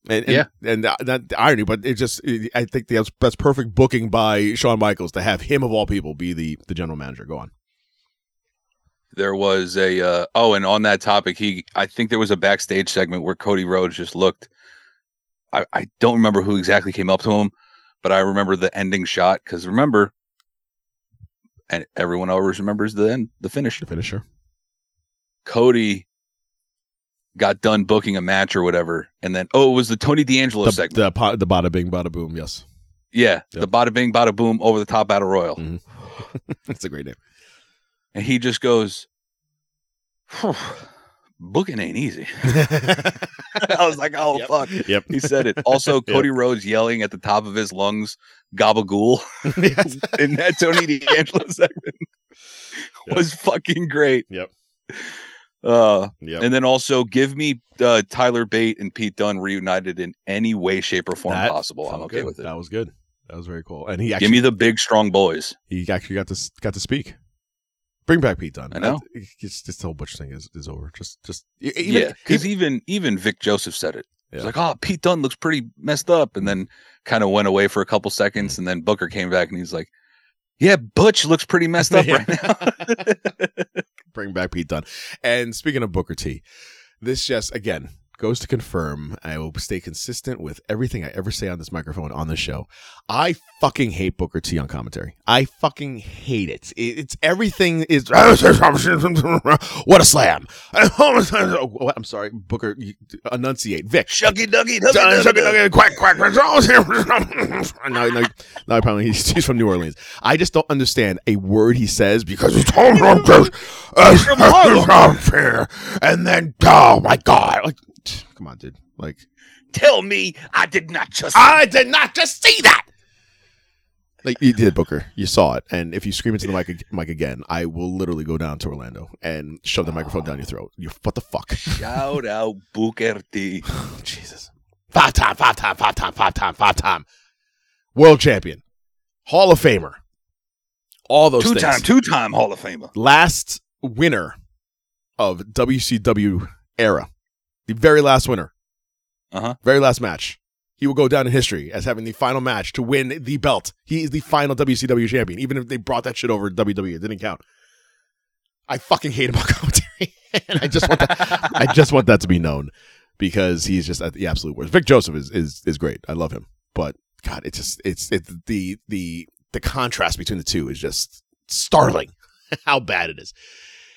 And, and, Yeah. and that, that the irony, but it just it, I think that's that's perfect booking by Shawn Michaels to have him of all people be the the general manager. Go on. There was a uh, oh, and on that topic, he I think there was a backstage segment where Cody Rhodes just looked. I, I don't remember who exactly came up to him, but I remember the ending shot because remember, and everyone always remembers the end, the finish. The finisher. Cody got done booking a match or whatever, and then oh, it was the Tony D'Angelo The, segment. the po- the bada bing bada boom. Yes, yeah, Yep. the bada bing, bada boom, over the top battle royal, Mhm. that's a great name. And he just goes, "Booking ain't easy." I was like, "Oh Yep. fuck." Yep. He said it. Also, Cody Rhodes yelling at the top of his lungs, "Gabagool" Yes. in that Tony D'Angelo segment Yep. was fucking great. Yep. Uh, Yep. and then also give me uh, Tyler Bate and Pete Dunne reunited in any way, shape, or form That possible. I'm okay good. with it. That was good. That was very cool. And he actually Give me the big, strong boys. he actually got to got to speak. Bring back Pete Dunne. I know. It's just the whole Butch thing is, is over. Just just even, yeah, because even- even Vic Joseph said it. He's like, "Oh, Pete Dunne looks pretty messed up," and then kind of went away for a couple seconds, and then Booker came back and he's like, "Yeah, Butch looks pretty messed up Yeah. right now." bring back Pete Dunne. And speaking of Booker T, this just again goes to confirm I will stay consistent with everything I ever say on this microphone on this show. I fucking hate Booker T on commentary. I fucking hate it. It- It's everything is what a slam. I'm sorry, Booker. Enunciate, Vic. Shucky ducky ducky suck it, quack quack. no, no, no, apparently he's, he's from New Orleans. I just don't understand a word he says because he's from uh, Harlem. And then, oh my god, like, come on, dude. Like, Tell me I did not just. I did not just see that. Like you did, Booker. You saw it, and if you scream into the mic, mic again, I will literally go down to Orlando and shove the microphone down your throat. You, what the fuck? Shout out Booker T. Jesus. Five time, five time, five time, five time, five time. World champion. Hall of Famer. All those Two time, two time Hall of Famer. Last winner of WCW era. The very last winner. Uh-huh. Very last match. He will go down in history as having the final match to win the belt. He is the final WCW champion, even if they brought that shit over to WWE. It didn't count. I fucking hate him on commentary. and I just want that I just want that to be known because he's just at the absolute worst. Vic Joseph is is is great. I love him. But God, it's just it's it the the the contrast between the two is just startling how bad it is.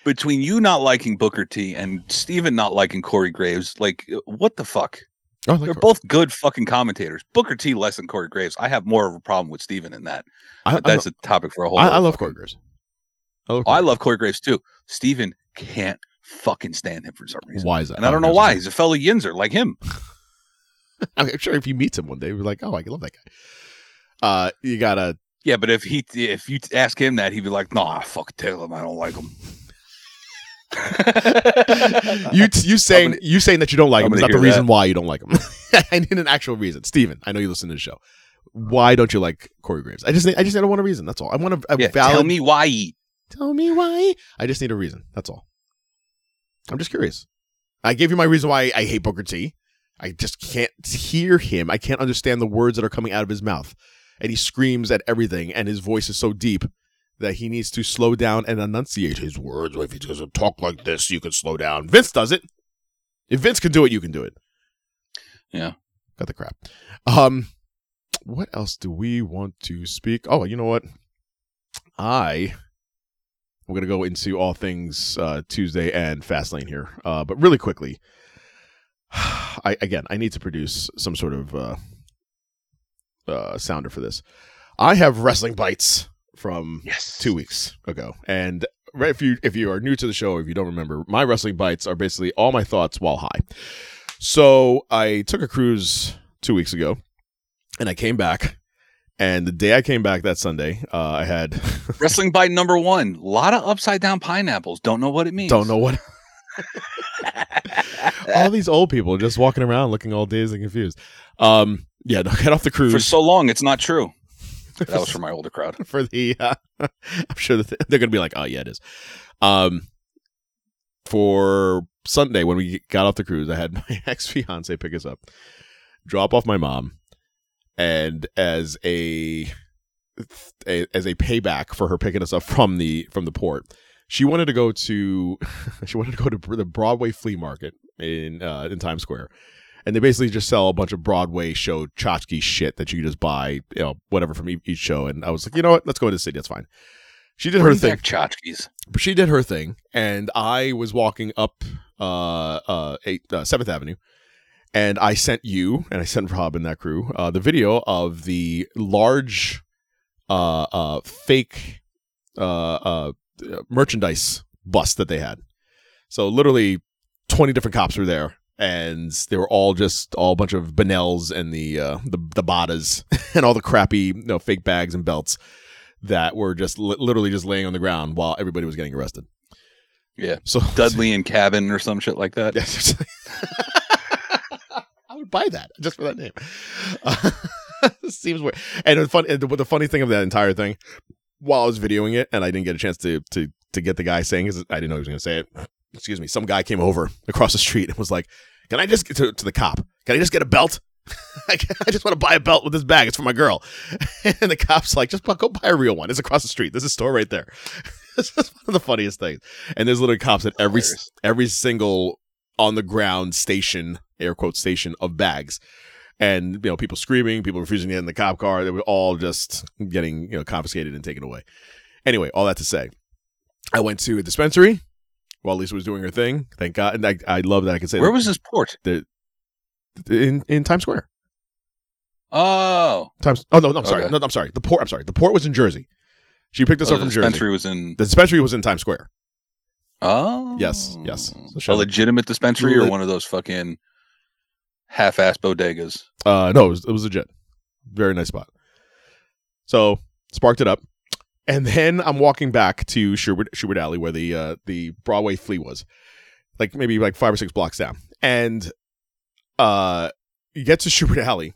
Between you not liking Booker T and Steven not liking Corey Graves, like, what the fuck? Oh, like They're both good fucking commentators. Booker T less than Corey Graves. I have more of a problem with Steven in that. I, But I, that's a topic for a whole. I, I love Corey Graves. I love, Oh, I Corey love Corey Graves too. Steven can't fucking stand him for some reason. Why is that? And I don't know why. He's a fellow Yinzer like him. I'm sure if you meet him one day, you're like, oh, I love that guy. Uh, you gotta Yeah, but if he if you ask him that, he'd be like, "Nah, fuck tell him I don't like him." You you saying gonna- you saying that you don't like I'm him is not the reason why you don't like him. I need an actual reason, Steven, I know you listen to the show. Why don't you like Corey Graves? I just I just need one reason. That's all. I want a, a yeah, valid. tell me why. Tell me why. I just need a reason. That's all. I'm just curious. I gave you my reason why I hate Booker T. I just can't hear him. I can't understand the words that are coming out of his mouth. And he screams at everything, and his voice is so deep that he needs to slow down and enunciate his words. If he doesn't talk like this, you can slow down. Vince does it. If Vince can do it, you can do it. Yeah. Got the crap. Um, what else do we want to speak? Oh, you know what? I we're gonna go into all things uh, Tuesday and Fastlane here, uh, but really quickly. I again, I need to produce some sort of uh, uh, sounder for this. I have wrestling Bytes from Yes. two weeks ago, and right, if you if you are new to the show, or if you don't remember, my wrestling Bytes are basically all my thoughts while high. So I took a cruise two weeks ago, and I came back. And the day I came back that Sunday, uh, I had Wrestling Byte number one. A lot of upside down pineapples. Don't know what it means. don't know what all these old people just walking around looking all dazed and confused. Um, Yeah, no, get off the cruise For so long, it's not true. That was for my older crowd. for the uh, I'm sure that they're going to be like, "Oh yeah, it is." Um for Sunday when we got off the cruise, I had my ex-fiance pick us up, drop off my mom, and as a, a as a payback for her picking us up from the from the port, she wanted to go to she wanted to go to the Broadway flea market in uh, in Times Square. And they basically just sell a bunch of Broadway show tchotchke shit that you can just buy, you know, whatever from each show. And I was like, you know what? Let's go to the city. That's fine. She did her Bring thing back tchotchkes. but she did her thing and i was walking up uh uh eight uh, seventh avenue and i sent you and i sent rob and that crew uh the video of the large uh uh fake uh uh merchandise bust that they had so literally 20 different cops were there and they were all just all a bunch of Benells and the uh, the the Badas and all the crappy you know, fake bags and belts that were just li- literally just laying on the ground while everybody was getting arrested. Yeah. So Dudley and Cabin or some shit like that. Yes. I would buy that just for that name. Uh, seems weird. And the fun, and the, the funny thing of that entire thing, while I was videoing it, and I didn't get a chance to to to get the guy saying, because I didn't know he was going to say it. Excuse me. Some guy came over across the street and was like, "Can I just get to, to the cop? Can I just get a belt?" I just want to buy a belt with this bag. It's for my girl. And the cop's like, just go buy a real one. It's across the street. There's a store right there. This is one of the funniest things. And there's literally cops at every every single on the ground station, air quote station of bags. And you know, people screaming, people refusing to get in the cop car. They were all just getting you know confiscated and taken away. Anyway, all that to say, I went to a dispensary while Lisa was doing her thing. Thank God, and I, I love that I can say Where that. was this port? The, in in Times Square. Oh, Times. Oh no, no I'm sorry. Okay. No, I'm sorry. The port. I'm sorry. The port was in Jersey. She picked us oh up from Jersey. dispensary was in. The dispensary was in Times Square. Oh, Yes, yes. So A legitimate dispensary or one of those fucking half-ass bodegas. Uh, no, it was, it was legit. Very nice spot. So sparked it up, and then I'm walking back to Shubert Alley where the uh, the Broadway flea was, like maybe like five or six blocks down, and uh, you get to Shubert Alley,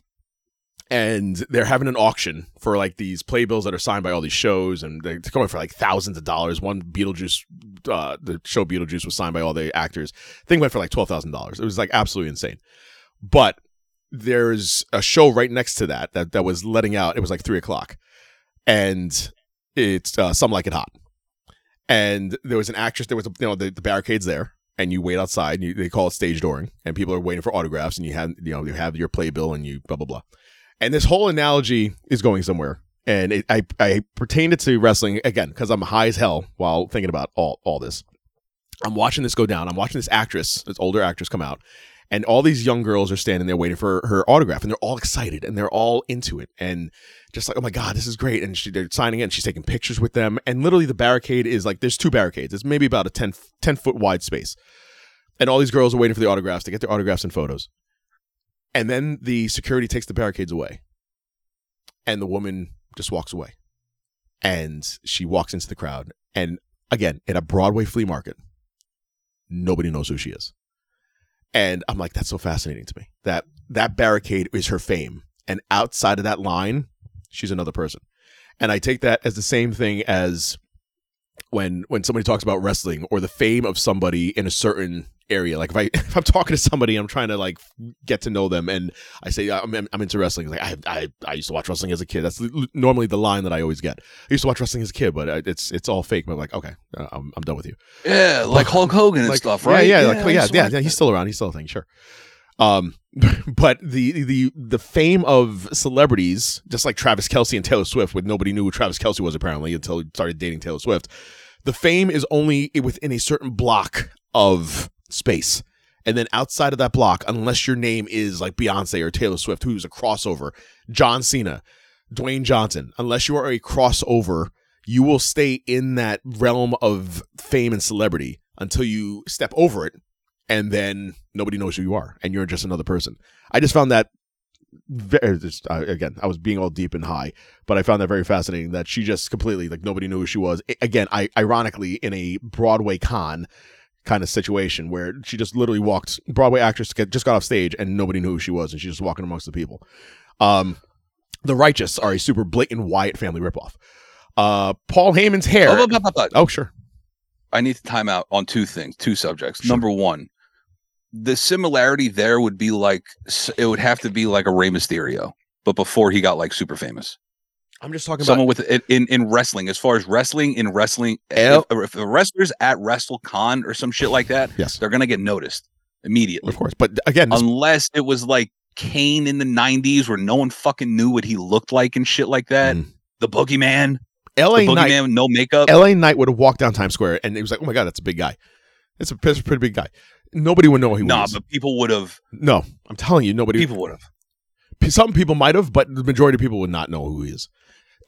and they're having an auction for like these playbills that are signed by all these shows, and they're going for like thousands of dollars. One Beetlejuice, uh, the show Beetlejuice was signed by all the actors. Thing went for like twelve thousand dollars. It was like absolutely insane, but there's a show right next to that that, that was letting out. It was like three o'clock, and it's uh, some like it hot. And there was an actress. There was a, you know the, the barricades there, and you wait outside. And you, they call it stage dooring, and people are waiting for autographs, and you have you know you have your playbill, and you blah blah blah. And this whole analogy is going somewhere, and it, I I pertained it to wrestling again because I'm high as hell while thinking about all all this. I'm watching this go down. I'm watching this actress, this older actress, come out, and all these young girls are standing there waiting for her autograph and they're all excited and they're all into it and just like oh my god this is great and she, they're signing it and she's taking pictures with them and literally the barricade is like there's two barricades it's maybe about a 10, 10 foot wide space and all these girls are waiting for the autographs to get their autographs and photos and then the security takes the barricades away and the woman just walks away and she walks into the crowd and again in a broadway flea market nobody knows who she is and I'm like, that's so fascinating to me. That that barricade is her fame, and outside of that line, she's another person. And I take that as the same thing as when when somebody talks about wrestling or the fame of somebody in a certain area. Like if I if I'm talking to somebody, I'm trying to like get to know them, and I say I'm, I'm into wrestling. Like I, I I used to watch wrestling as a kid. That's l- normally the line that I always get. I used to watch wrestling as a kid, but I- it's it's all fake. But I'm like, okay, uh, I'm I'm done with you. Yeah, like Hulk Hogan and stuff, right? Yeah, yeah, like, I yeah, yeah, yeah, He's still around. He's still a thing, sure. Um, but the the the fame of celebrities, just like Travis Kelce and Taylor Swift, with nobody knew who Travis Kelce was apparently until he started dating Taylor Swift. The fame is only within a certain block of space. And then outside of that block, unless your name is like Beyonce or Taylor Swift, who's a crossover, John Cena, Dwayne Johnson, unless you are a crossover, you will stay in that realm of fame and celebrity until you step over it and then nobody knows who you are and you're just another person. I just found that very, just, uh, again, I was being all deep and high, but I found that very fascinating that she just completely like nobody knew who she was. Again, I ironically in a Broadway con kind of situation where she just literally walked Broadway actress get, just got off stage and nobody knew who she was and she's just walking amongst the people. Um, the Righteous are a super blatant Wyatt family ripoff. Uh, Paul Heyman's hair. Oh, but- but- but- Oh, sure. I need to time out on two things, two subjects. Number one, the similarity there would be like it would have to be like a Rey Mysterio, but before he got like super famous. I'm just talking Someone about. with in, in in wrestling, as far as wrestling in wrestling, El- if, if the wrestlers at WrestleCon or some shit like that, Yes, they're gonna get noticed immediately. of course. But again, this, Unless it was like Kane in the '90s, where no one fucking knew what he looked like and shit like that. Mm. The Boogeyman, LA the Knight. Boogeyman with no makeup. LA Knight would have walked down Times Square and it was like, oh my god, that's a big guy. It's a, pretty big guy. Nobody would know who he nah, was. but people would have. no, I'm telling you, nobody. People would have. Some people might have, but the majority of people would not know who he is.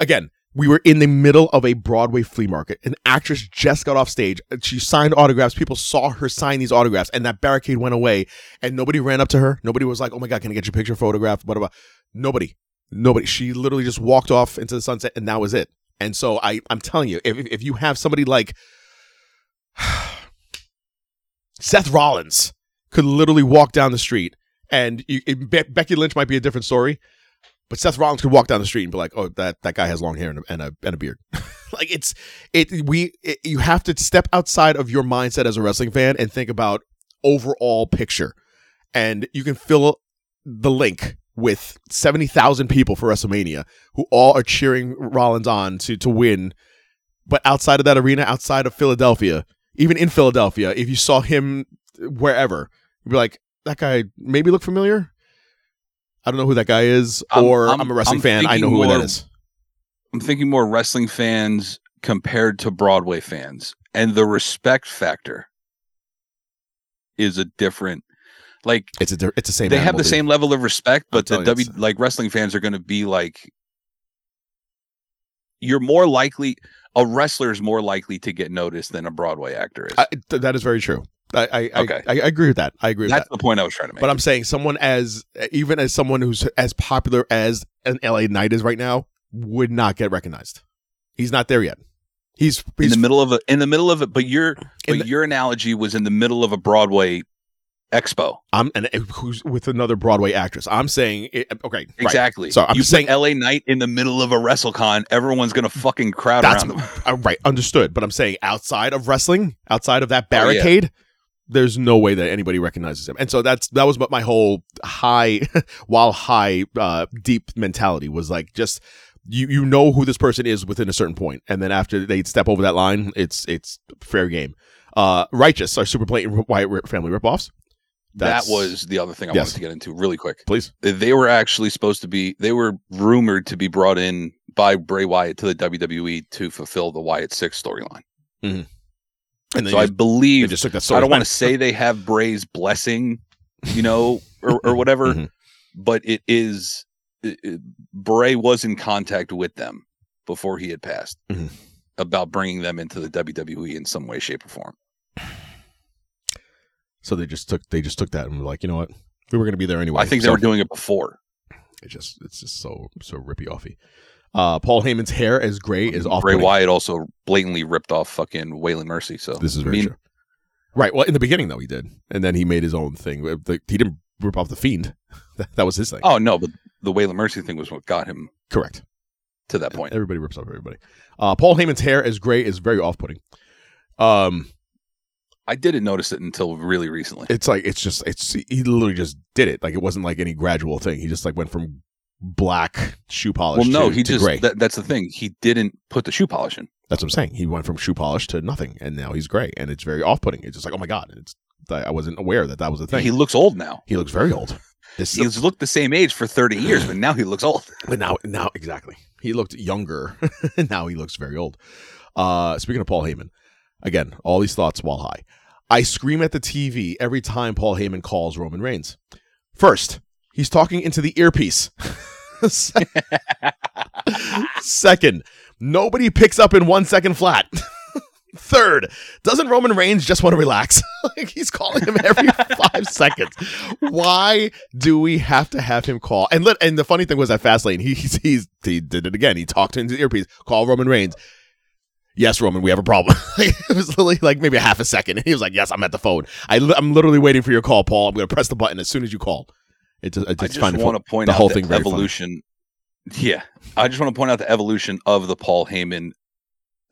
Again, we were in the middle of a Broadway flea market. An actress just got off stage. She signed autographs. People saw her sign these autographs, and that barricade went away. And nobody ran up to her. Nobody was like, "Oh my god, can I get your picture photograph?" photographed?" Whatever. Nobody. Nobody. She literally just walked off into the sunset, and that was it. And so I, I'm telling you, if if you have somebody like Seth Rollins could literally walk down the street, and you, it, Be- Becky Lynch might be a different story, but Seth Rollins could walk down the street and be like, "Oh, that that guy has long hair and a and a, and a beard." like it's it we it, you have to step outside of your mindset as a wrestling fan and think about overall picture, and you can fill the Linc with seventy thousand people for WrestleMania who all are cheering Rollins on to to win. But outside of that arena, outside of Philadelphia, even in Philadelphia, if you saw him wherever, you'd be like, that guy maybe look familiar. I don't know who that guy is, I'm- or I'm, I'm- a wrestling I'm fan. I know who that more- is. I'm thinking more wrestling fans compared to Broadway fans, and the respect factor is a different. Like It's a it's the same. they have the dude. same level of respect, but the W like wrestling fans are going to be like. You're more likely a wrestler is more likely to get noticed than a Broadway actor is. I, th- that is very true. I I, I- Okay. I, I agree with that. I agree with that. That's that. the point I was trying to make. But I'm saying someone as even as someone who's as popular as an LA Knight is right now would not get recognized. He's not there yet. He's he's in the middle of a in the middle of it, but your but the- your analogy was in the middle of a Broadway expo. I'm and who's with another Broadway actress. I'm saying it, okay, right. Exactly. So I'm you saying- LA Knight in the middle of a WrestleCon, everyone's gonna fucking crowd That's around them. uh, right, understood. But I'm saying outside of wrestling, outside of that Oh, yeah. barricade, there's no way that anybody recognizes him. And so that's that was what my whole high, while high, uh, deep mentality was like. Just you you know who this person is within a certain point, and then after they step over that line, it's it's fair game. Uh, righteous are super blatant Wyatt Rip- family ripoffs. That's- that was the other thing I Yes. wanted to get into really quick. please. They were actually supposed to be they were rumored to be brought in by Bray Wyatt to the WWE to fulfill the Wyatt Sicks storyline. And So you I believe just took that. I don't want to say they have Bray's blessing, you know, or, or whatever, Mhm. but it is it, it- Bray was in contact with them before he had passed Mhm. about bringing them into the WWE in some way, shape, or form. So they just took they just took that and were like, you know what, we were going to be there anyway. I think they So were doing it before. It just it's just so so rippy offy. Uh, Paul Heyman's hair is gray is off. Bray Wyatt also blatantly ripped off fucking Waylon Mercy. So This is very mean, true. Right. Well, in the beginning though, he did, and then he made his own thing. Uh, The- He didn't rip off the fiend. that, that was his thing. Oh no, but the Waylon Mercy thing was what got him correct. to that point. Everybody rips off everybody. Uh, Paul Heyman's hair is gray is very off putting. Um, I didn't notice it until really recently. it's like it's just it's he literally just did it. Like it wasn't like any gradual thing. He just like went from black shoe polish. well, no, to, he to just gray. that, that's the thing. He didn't put the shoe polish in. That's what I'm saying. He went from shoe polish to nothing, and now he's gray, and it's very off-putting. It's just like, oh my god, And it's I wasn't aware that that was a thing. He looks old now. He looks very old. This He's looked the same age for 30 years, but now he looks old. but now now exactly. He looked younger, now he looks very old. Uh, speaking of Paul Heyman, again, all these thoughts while high. I scream at the TV every time Paul Heyman calls Roman Reigns. First, he's talking into the earpiece. Second, nobody picks up in one second flat. Third, doesn't Roman Reigns just want to relax? like he's calling him every five seconds. Why do we have to have him call? And let, and the funny thing was at Fastlane, he he's, he's he did it again. He talked into the earpiece, call Roman Reigns. Yes, Roman, we have a problem. it was literally like maybe a half a second, and he was like, "Yes, I'm at the phone. I, I'm literally waiting for your call, Paul. I'm going to press the button as soon as you call." It just, I just want to point the out whole thing evolution. Yeah, I just want to point out the evolution of the Paul Heyman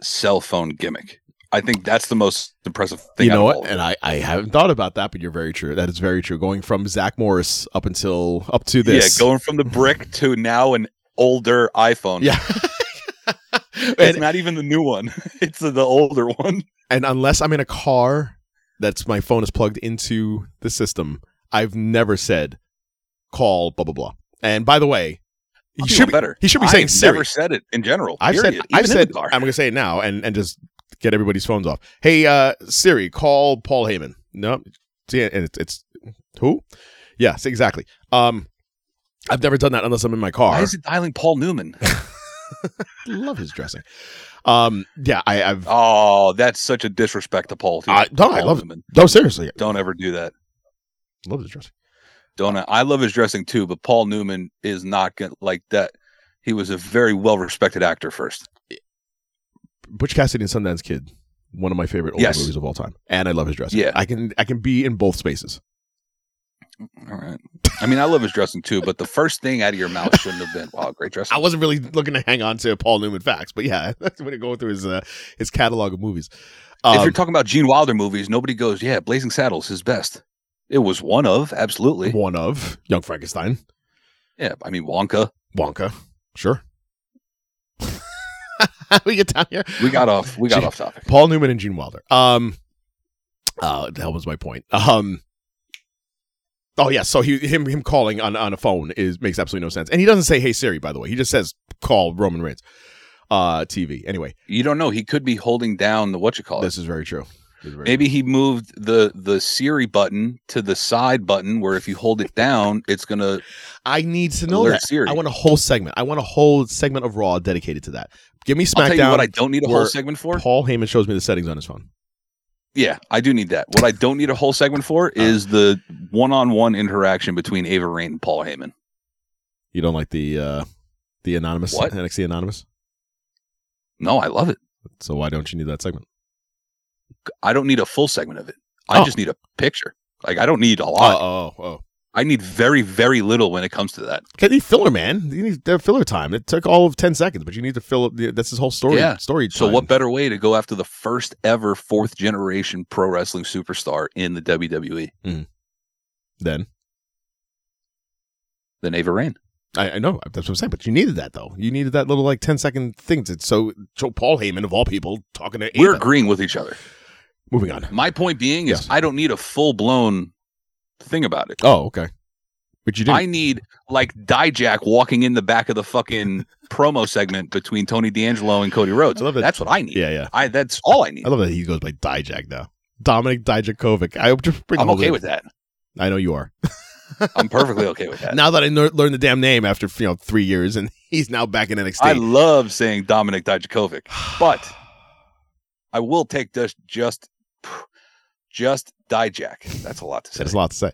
cell phone gimmick. I think that's the most impressive thing. You know out of all what? And. I, I haven't thought about that, but you're very true. That is very true. Going from Zach Morris up until up to this. yeah, going from the brick to now an older iPhone. Yeah. it's not even the new one; it's the, older one. and unless I'm in a car that's my phone is plugged into the system, I've never said call blah blah blah. And by the way, he should be better. He should be I've saying Siri. Never said it in general. I've said I've said. I'm gonna say it now and and just get everybody's phones off. Hey uh Siri, call Paul Heyman. No, see and it's, it's who? Yes, exactly. Um I've never done that unless I'm in my car. Why is it dialing Paul Newman? Love his dressing. Um yeah, I, I've oh, that's such a disrespect to Paul. I- no, I love him. No seriously. Don't ever do that. Love his dressing. Don't I? I love his dressing too, but Paul Newman is not gonna like that. He was a very well respected actor first. Butch Cassidy and Sundance Kid, one of my favorite old Yes. movies of all time, and I love his dressing. Yeah. I can I can be in both spaces. All right. I mean, I love his dressing too, but the first thing out of your mouth shouldn't have been, "Wow, great dressing." I wasn't really looking to hang on to Paul Newman facts, but yeah, that's when it going through his uh, his catalog of movies. if Um, you're talking about Gene Wilder movies, nobody goes, "Yeah, Blazing Saddles his best." It was one of absolutely. one of Young Frankenstein, Yeah, I mean Wonka. Wonka, sure. we get down here. We got off. We got Gee. off topic. Paul Newman and Gene Wilder. Um, uh, that was my point. Um, oh yeah, so he him him calling on on a phone is makes absolutely no sense, and he doesn't say "Hey Siri," by the way. He just says "Call Roman Reigns." Uh, TV. Anyway, You don't know. He could be holding down the what you call it. this is very true. Is very Maybe he moved the the Siri button to the side button, where if you hold it down, it's gonna. I need to know that. Siri. I want a whole segment. I want a whole segment of Raw dedicated to that. Give me I'll tell you SmackDown. what I don't need a whole segment for. Paul Heyman shows me the settings on his phone. Yeah, I do need that. What I don't need a whole segment for Uh. is the one-on-one interaction between Ava Raine and Paul Heyman. You don't like the uh the anonymous What? NXT anonymous? No, I love it. So why don't you need that segment? I don't need a full segment of it. I Oh. just need a picture. Like I don't need a Oh, lot. oh, oh. I need very, very little when it comes to that. You need filler, man. You need filler time. It took all of ten seconds, but you need to fill up. The, that's his whole story. Yeah. Story. So time. what better way to go after the first ever fourth generation pro wrestling superstar in the WWE mm-hmm. Then than Ava Raine? I, I know that's what I'm saying. But you needed that though. You needed that little like 10 second thing to so show Paul Heyman of all people talking to. We're agreeing with each other. moving on. My point being is Yes. I don't need a full blown thing about it. Oh, okay. But you didn't. I need like Dijak walking in the back of the fucking promo segment between Tony D'Angelo and Cody Rhodes. I love that- That's what I need. yeah, yeah. I that's all I need. I love that he goes by Dijak now. Dominic Dijakovic. I hope just bring I'm okay in. with that. I know you are. I'm perfectly okay with that. Now that I ner- learned the damn name after you know three years, and he's now back in NXT. I love saying Dominic Dijakovic, but I will take this just just Dijak. That's a lot to say. That's a lot to say.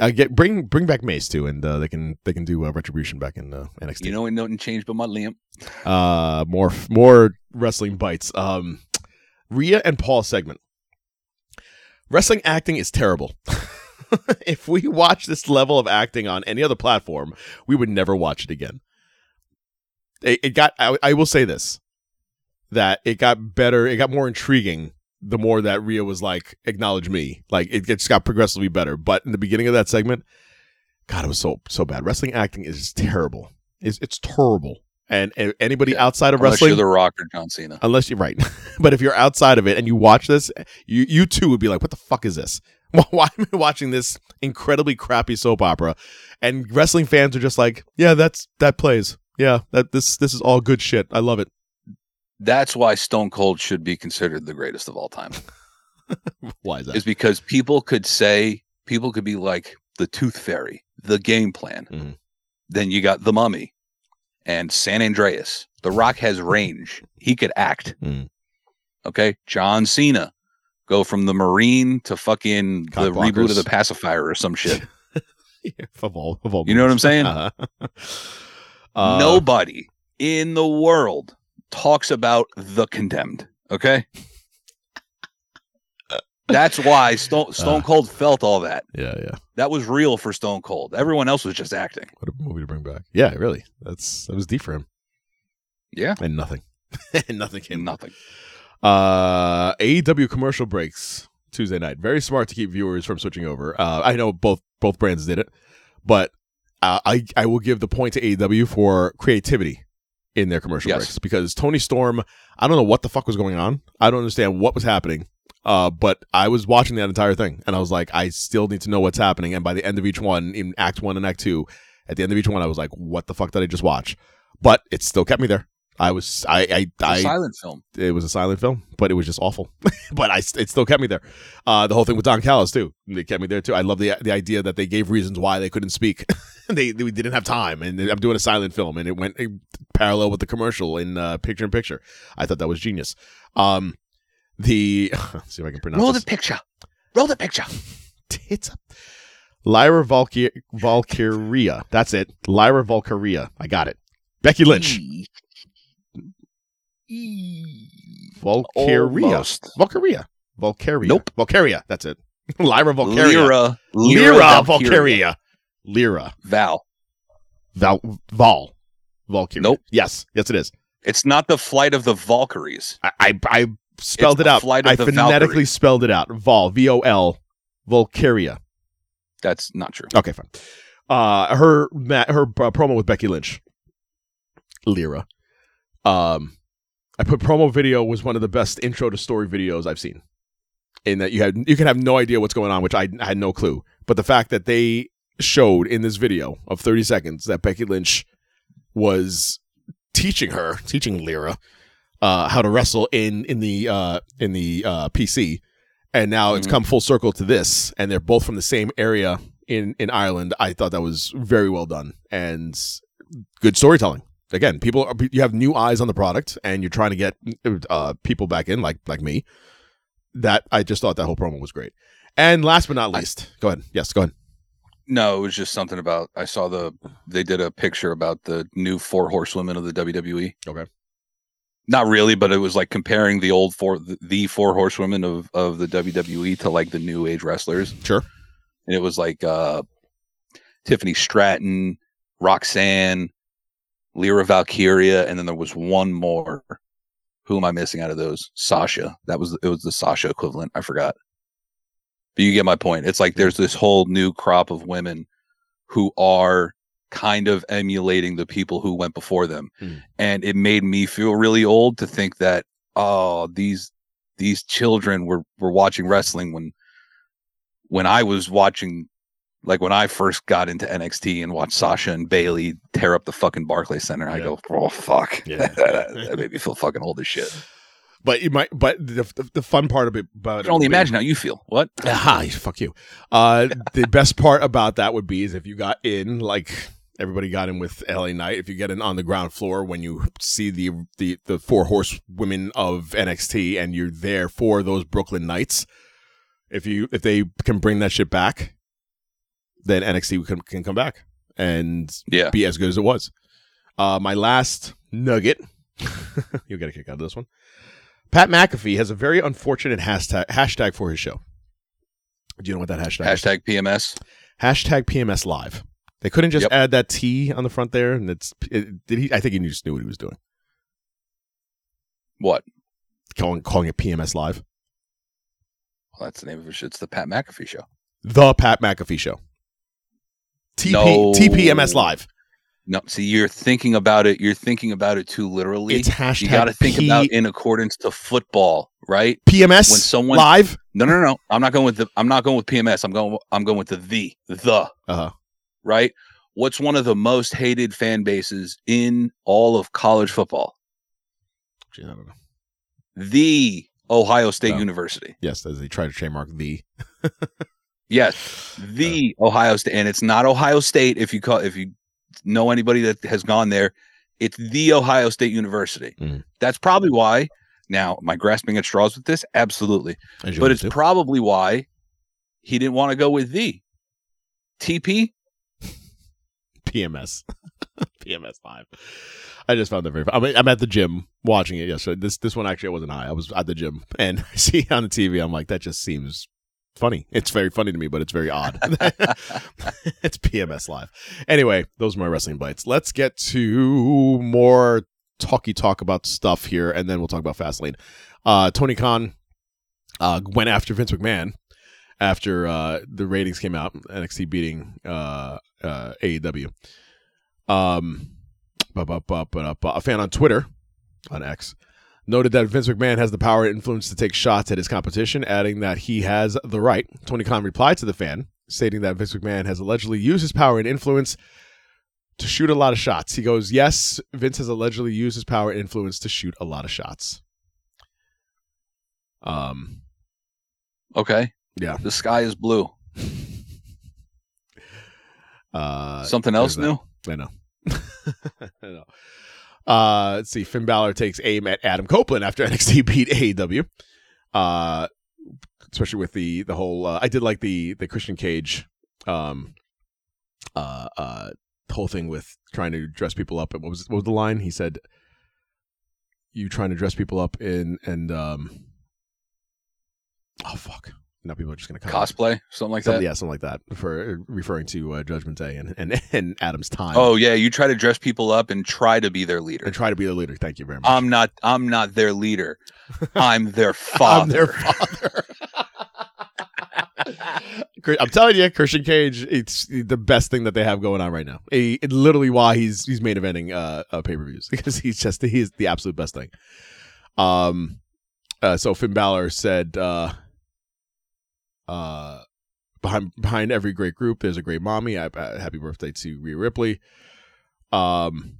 Uh, get bring bring back Mace too, and uh, they can they can do uh, retribution back in uh, NXT. You know, ain't nothing changed but my limp. uh, more more wrestling Bytes. Um, Rhea and Paul segment. Wrestling acting is terrible. if we watch this level of acting on any other platform, we would never watch it again. It, it got. I, I will say this: that it got better. It got more intriguing the more that Rhea was like, "Acknowledge me." Like it just got progressively better. But in the beginning of that segment, God, it was so so bad. Wrestling acting is terrible. It's it's terrible. And, and anybody outside of Unless wrestling, you're The Rock or John Cena. unless you're right, but if you're outside of it and you watch this, you you too would be like, "What the fuck is this? Why am I watching this incredibly crappy soap opera?" And wrestling fans are just like, "Yeah, that's that plays. Yeah, that this this is all good shit. I love it." That's why Stone Cold should be considered the greatest of all time. Why is that? is because people could say people could be like the Tooth Fairy, the game plan. Mhm. Then you got the Mummy and San Andreas. The Rock has range; he could act. Mhm. Okay, John Cena, go from the Marine to fucking Cock the reboot of the Pacifier or some shit. Yeah, of all, of all You know what I'm saying? Uh-huh. Uh, Nobody in the world talks about the condemned. Okay. That's why Stone, Stone Uh. Cold felt all that. Yeah, yeah. That was real for Stone Cold. Everyone else was just acting. What a movie to bring back. Yeah, really. That's that was deep for him. Yeah. And nothing. and nothing came. Nothing. Uh, AEW commercial breaks Tuesday night. Very smart to keep viewers from switching over. Uh, I know both both brands did it, but uh, I I will give the point to AEW for creativity in their commercial Yes. breaks because Toni Storm. I don't know what the fuck was going on. I don't understand what was happening. Uh, but I was watching that entire thing, and I was like, I still need to know what's happening. And by the end of each one, in Act One and Act Two, at the end of each one, I was like, what the fuck did I just watch? But it still kept me there. I was I I, It's silent film. it was a silent film, but it was just awful. but I, it still kept me there. Uh, the whole thing with Don Callis too, it kept me there too. I love the the idea that they gave reasons why they couldn't speak. they, they didn't have time, and I'm doing a silent film, and it went parallel with the commercial in uh, picture in picture. I thought that was genius. Um, the let's see if I can pronounce Roll this. the picture. Roll the picture. tits up. Lyra Valky- Valkyria. That's it. Lyra Valkyria. I got it. Becky Lynch. Valkyria. Almost. Valkyria. Valkyria. Nope. Valkyria. That's it. Lyra Valkyria. Lyra. Lyra Valkyria. Lyra. Val. Val. Val. Valkyria. Nope. Yes. Yes, it is. It's not the flight of the Valkyries. I I, I spelled It's it the out. flight of I the phonetically Valkyrie. spelled it out. Vol. V O L. Valkyria. That's not true. Okay, fine. Uh, her her uh, promo with Becky Lynch, Lyra. Um, I put promo video was one of the best intro to story videos I've seen. In that you had you can have no idea what's going on, which I, I had no clue. But the fact that they showed in this video of thirty seconds that Becky Lynch was teaching her, teaching Lyra, uh, how to wrestle in in the uh, in the uh, PC, and now it's Mhm. come full circle to this, and they're both from the same area in in Ireland. I thought that was very well done and good storytelling. Again, people are, you have new eyes on the product, and you're trying to get uh, people back in, like like me. That I just thought that whole promo was great. And last but not least, go ahead. Yes, go ahead. No, it was just something about I saw the they did a picture about the new four horsewomen of the WWE. Okay. Not really, but it was like comparing the old four the four horsewomen of of the WWE to like the new age wrestlers. Sure. And it was like uh Tiffany Stratton, Roxanne, Lyra Valkyria, and then there was one more. Who am I missing out of those? Sasha. That was it was the Sasha equivalent. I forgot. But you get my point. It's like there's this whole new crop of women who are kind of emulating the people who went before them. Hmm. And it made me feel really old to think that oh these these children were were watching wrestling when when I was watching like when I first got into NXT and watched Sasha and Bailey tear up the fucking Barclay Center, I go, oh fuck, Yeah. that made me feel fucking old as shit. But you might. But the, the, the fun part of it about I it can only would be- imagine how you feel. What? Aha, fuck you. Uh, the best part about that would be is if you got in, like everybody got in with LA Knight. If you get in on the ground floor when you see the the the four horsewomen of NXT and you're there for those Brooklyn Knights, if you if they can bring that shit back, then NXT can can come back and Yeah. be as good as it was. Uh, my last nugget, you'll get a kick out of this one. Pat McAfee has a very unfortunate hashtag hashtag for his show. Do you know what that hashtag is? Hashtag PMS. Hashtag PMS Live. They couldn't just Yep. add that T on the front there, and it's it, did he? I think he just knew what he was doing, What? calling calling it PMS Live. Well, that's the name of it. It's the Pat McAfee show. The Pat McAfee Show. TP, No. TPMS Live. No, see, you're thinking about it. You're thinking about it too literally. It's hashtag you got to think P- about in accordance to football, right? PMS when someone- Live. No, no, no, no. I'm not going with the. I'm not going with PMS. I'm going. I'm going with the the the Uh huh. right. What's one of the most hated fan bases in all of college football? I don't know. The Ohio State Oh. University. Yes, as they try to trademark the. Yes, the Ohio State, and it's not Ohio State. If you call, if you know anybody that has gone there, it's the Ohio State University. Mhm. That's probably why. Now, am I grasping at straws with this? Absolutely, but it's do. probably why he didn't want to go with the TP. PMS. PMS Live. I just found that very. I mean, I'm at the gym watching it yesterday. This this one actually I wasn't high. I was at the gym and I see it on the TV. I'm like, that just seems funny. It's very funny to me, but it's very odd. it's PMS Live. Anyway, those are my wrestling Bytes. Let's get to more talky talk about stuff here, and then we'll talk about Fastlane. Uh, Tony Khan uh, went after Vince McMahon after uh, the ratings came out. NXT beating uh, uh, AEW. Um, a fan on Twitter on X noted that Vince McMahon has the power and influence to take shots at his competition, adding that he has the right. Tony Khan replied to the fan, stating that Vince McMahon has allegedly used his power and influence to shoot a lot of shots. He goes, Yes, Vince has allegedly used his power and influence to shoot a lot of shots. Um, Okay. yeah. The sky is blue. Uh, Something else new? I know. I know. Uh, let's see. Finn Balor takes aim at Adam Copeland after NXT beat AEW. Uh, especially with the the whole. Uh, I did like the the Christian Cage, um, uh, uh, whole thing with trying to dress people up. And What was what was the line? He said, "You trying to dress people up in and um." Oh fuck! Now people are just gonna Cosplay? Something like Something, that? yeah, something like that for referring to uh, Judgment Day and, and and Adam's time. Oh yeah, you try to dress people up and try to be their leader. and try to be their leader. Thank you very much. I'm not I'm not their leader. I'm their father. I'm their father. I'm telling you, Christian Cage, it's the best thing that they have going on right now. He, it- literally why he's he's main eventing uh, uh pay per views because he's just he's the absolute best thing. Um, uh, so Finn Balor said, uh, uh, behind behind every great group, there's a great mommy. I, uh, happy birthday to Rhea Ripley. Um,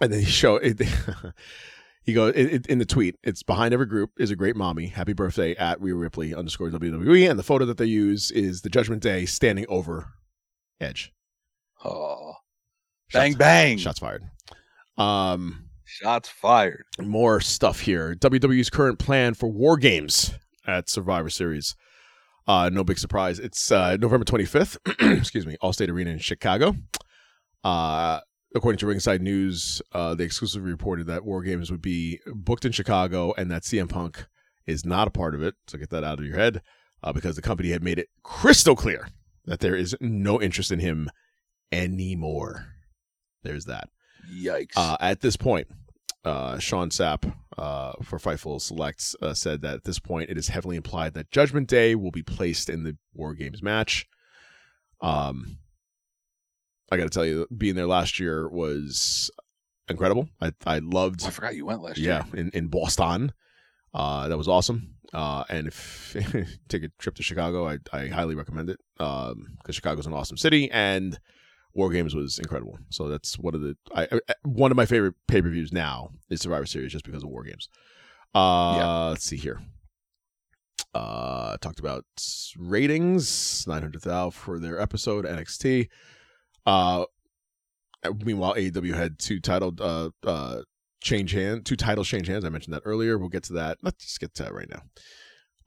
and then he show it. he goes it, it- in the tweet. It's behind every group is a great mommy. Happy birthday at Rhea Ripley underscore WWE. And the photo that they use is the Judgment Day standing over Edge. Oh. Shots- Bang bang. Shots fired. Um, Shots fired. more stuff here. WWE's current plan for War Games at Survivor Series. Uh, no big surprise. It's uh, November 25th. excuse me. Allstate Arena in Chicago. Uh, according to Ringside News, uh, they exclusively reported that War Games would be booked in Chicago and that CM Punk is not a part of it. So get that out of your head uh, because the company had made it crystal clear that there is no interest in him anymore. There's that. Yikes. Uh, at this point, uh, Sean Sapp uh, for Fightful Selects uh, said that at this point it is heavily implied that Judgment Day will be placed in the War Games match. Um, I got to tell you, being there last year was incredible. I I loved I forgot you went last yeah year. in in Boston. Uh, that was awesome. Uh, and if take a trip to Chicago, I I highly recommend it. Um, because Chicago's an awesome city and War Games was incredible. So that's one of the I, I one of my favorite pay per views now is Survivor Series just because of War Games. Uh, Yeah. let's see here. Uh, talked about ratings, nine hundred thousand for their episode NXT. Uh, meanwhile, AEW had two title uh uh change hand, two titles change hands. I mentioned that earlier. We'll get to that. Let's just get to that right now.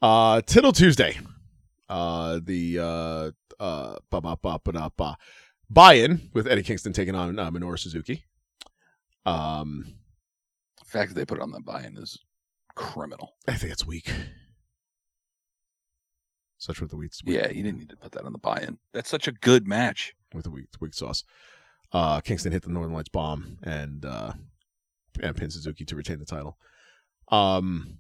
Uh, Tittle Tuesday. Uh, the uh uh ba ba ba ba ba buy-in with Eddie Kingston taking on uh, Minoru Suzuki. Um, The fact that they put it on that buy-in is criminal. I think it's weak. Such with the weak, Yeah, you didn't need to put that on the buy-in. That's such a good match. with the weak weak sauce. Uh, Kingston hit the Northern Lights bomb and uh, and pinned Suzuki to retain the title. Um,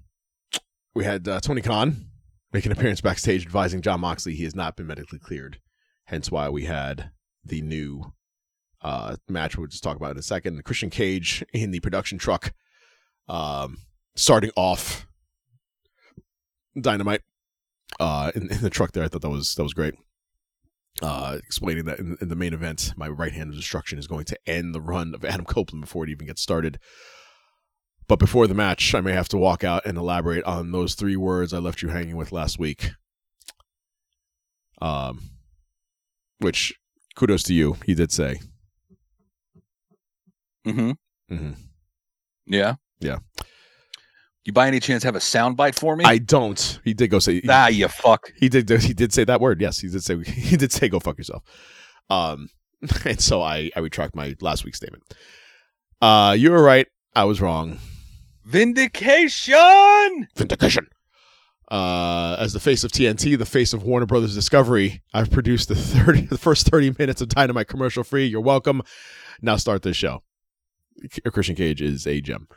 we had uh, Tony Khan make an appearance backstage advising Jon Moxley he has not been medically cleared. Hence why we had the new uh, match we'll just talk about in a second. Christian Cage in the production truck, um, starting off Dynamite uh, in, in the truck there. I thought that was that was great uh, explaining that in, in the main event, my right hand of destruction is going to end the run of Adam Copeland before it even gets started. But before the match, I may have to walk out and elaborate on those three words I left you hanging with last week. Um, which kudos to you, he did say. Mm-hmm. Mm hmm Yeah. Yeah. You by any chance have a soundbite for me? I don't. He did go say. ah, you fuck. He did. He did say that word. Yes, he did say. He did say, "Go fuck yourself." Um, and so I I retract my last week's statement. Uh, you were right. I was wrong. Vindication. Vindication. Uh, as the face of TNT, the face of Warner Brothers Discovery, I've produced the thirty, the first thirty minutes of Dynamite commercial free. You're welcome. Now start this show. Christian Cage is a gem.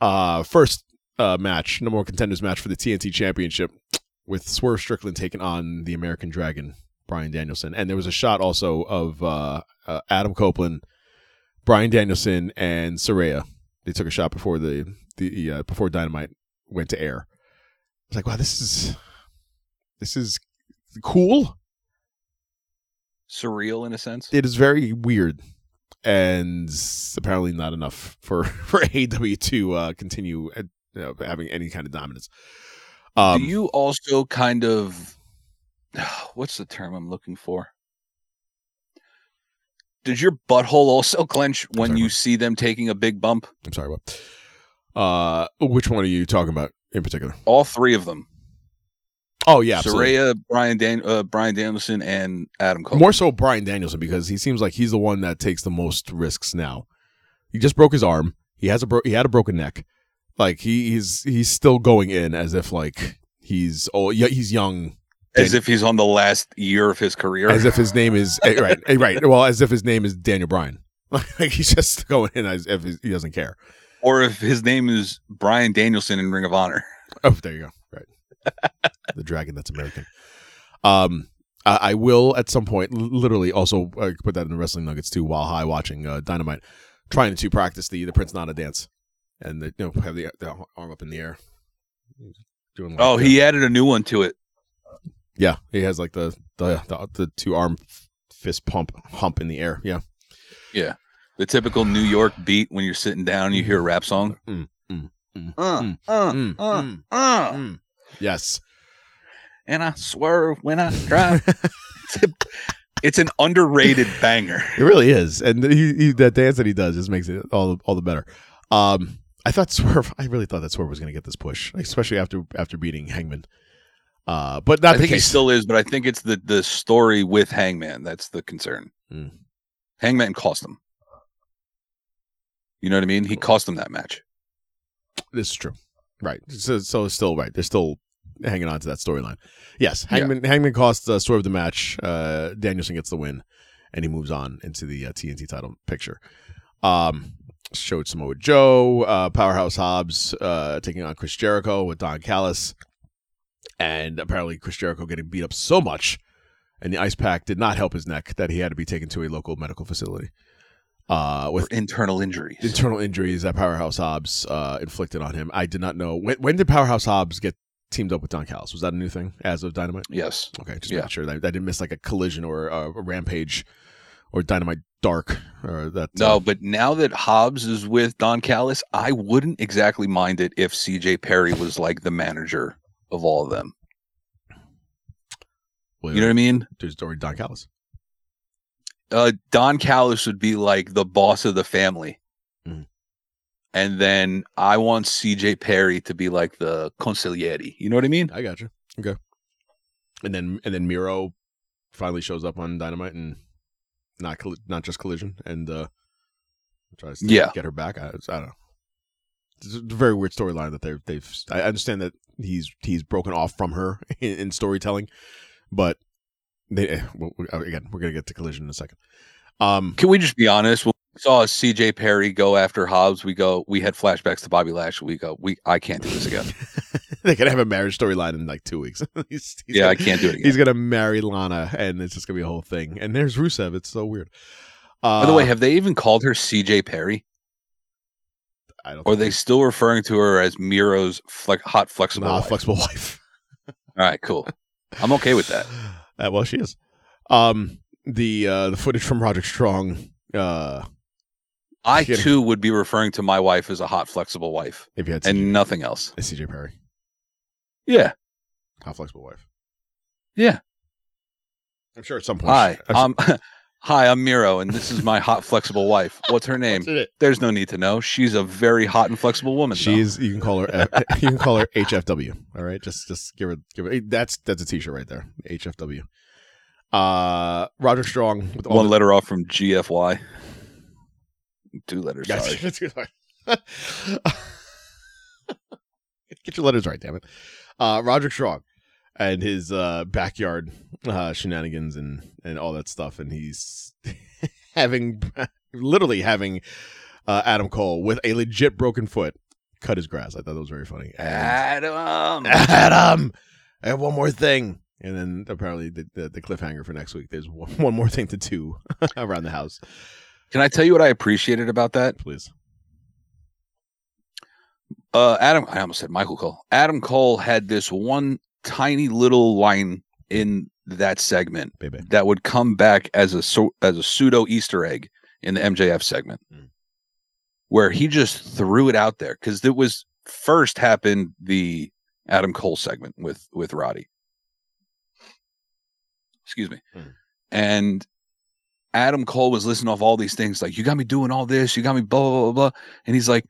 Uh, first uh, match, number one contenders match for the TNT Championship, with Swerve Strickland taking on the American Dragon, Bryan Danielson, and there was a shot also of uh, uh, Adam Copeland, Bryan Danielson, and Saraya. They took a shot before the the uh, before Dynamite went to air. I was like, wow, this is this is cool. Surreal in a sense. It is very weird, and apparently not enough for for AEW to uh, continue uh, you know, having any kind of dominance. Um, Do you also kind of what's the term I'm looking for? Does your butthole also clench when sorry, you what? see them taking a big bump? I'm sorry, what? Uh, which one are you talking about in particular? All three of them. Oh yeah, absolutely. Saraya, Bryan Dan- uh, Bryan Danielson, and Adam Cole. More so Bryan Danielson because he seems like he's the one that takes the most risks now. He just broke his arm. He has a bro- he had a broken neck. Like he, he's he's still going in as if like he's oh yeah he's young as if he's on the last year of his career. as if his name is eh, right eh, right well as if his name is Daniel Bryan. Like he's just going in as if he doesn't care. Or if his name is Bryan Danielson in Ring of Honor. Oh, there you go. Right. the dragon that's American. Um, I, I will at some point, literally, also uh, put that in the wrestling nuggets too, while high watching uh, Dynamite, trying to practice the the Prince Nana dance, and the, you know have the, the arm up in the air. Doing like Oh, the- he added a new one to it. yeah, he has like the the the, the two arm fist pump hump in the air. Yeah, Yeah. The typical New York beat when you're sitting down, you hear a rap song. Mm, mm, mm, Uh, mm, uh, mm, uh, mm, uh. mm. yes. And I swerve when I drive. it's, a- it's an underrated banger. It really is, and he, he, that dance that he does just makes it all all the better. Um, I thought Swerve. I really thought that Swerve was going to get this push, especially after after beating Hangman. Uh, but not I the think he still is, but I think it's the the story with Hangman that's the concern. Mm. Hangman cost him. You know what I mean? He cost him that match. this is true, right? So, so it's still right. They're still hanging on to that storyline. Yes, Yeah. Hangman Hangman costs uh, of the match. Uh, Danielson gets the win, and he moves on into the uh, TNT title picture. Um, showed Samoa Joe, uh, Powerhouse Hobbs uh, taking on Chris Jericho with Don Callis, and apparently Chris Jericho getting beat up so much, and the ice pack did not help his neck that he had to be taken to a local medical facility. Uh, with For internal injuries. internal injuries that Powerhouse Hobbs uh, inflicted on him. I did not know when. When did Powerhouse Hobbs get teamed up with Don Callis? Was that a new thing as of Dynamite? yes. Okay, just Yeah. making sure that I didn't miss like a collision or uh, a rampage or Dynamite Dark or that. No, uh, but now that Hobbs is with Don Callis, I wouldn't exactly mind it if CJ Perry was like the manager of all of them. You know what I mean? There's already Don Callis. Uh, Don Callis would be like the boss of the family. Mhm. And then I want CJ Perry to be like the consigliere. You know what I mean? I got you. Okay. And then and then Miro finally shows up on Dynamite and not colli- not just collision and uh tries to Yeah. get her back. I, I don't know. It's a very weird storyline that they've they've. I understand that he's he's broken off from her in, in storytelling, but they eh, well, again we're gonna get to collision in a second. Um, Can we just be honest? When we saw CJ Perry go after Hobbs, we go, we had flashbacks to Bobby Lashley. We go, we I can't do this again. they could have a marriage storyline in like two weeks. he's, he's yeah, I gonna- can't do it again. He's gonna marry Lana, and it's just gonna be a whole thing. And there's Rusev. It's so weird. Uh, By the way, have they even called her CJ Perry? I don't Or are they still referring to her as Miro's flex, hot flexible? Nah, wife? flexible wife. All right, cool. I'm okay with that. Uh, well, she is. Um, the uh, the footage from Roderick Strong. Uh, I Kidding. too would be referring to my wife as a hot flexible wife if you had CJ, and nothing else. CJ Perry, Yeah. how flexible wife. Yeah. I'm sure at some point. Hi, I'm Hi, I'm Miro, and this is my hot flexible wife. What's her name? sure- There's no need to know. She's a very hot and flexible woman. though. She's you can call her uh, you can call her HFW. All right, just just give her give her that's that's a t-shirt right there. HFW. Uh, Roger Strong with all one the- letter off from GFY. Two letters. Guys, Sorry. Get your letters right, damn it. uh, Roderick Strong and his uh, backyard uh, shenanigans and and all that stuff, and he's having literally having uh, Adam Cole with a legit broken foot cut his grass. I thought that was very funny. And Adam. Adam, I have one more thing. And then apparently the, the, the cliffhanger for next week. There's one, one more thing to do around the house. Can I tell you what I appreciated about that? Please. Uh, Adam, I almost said Michael Cole. Adam Cole had this one tiny little line in that segment Baby. that would come back as a as a pseudo Easter egg in the MJF segment, Mm. where he just threw it out there because it was first happened the Adam Cole segment with with Roddy. Excuse me, Mm. and Adam Cole was listing off all these things like you got me doing all this, you got me blah blah blah blah, and he's like,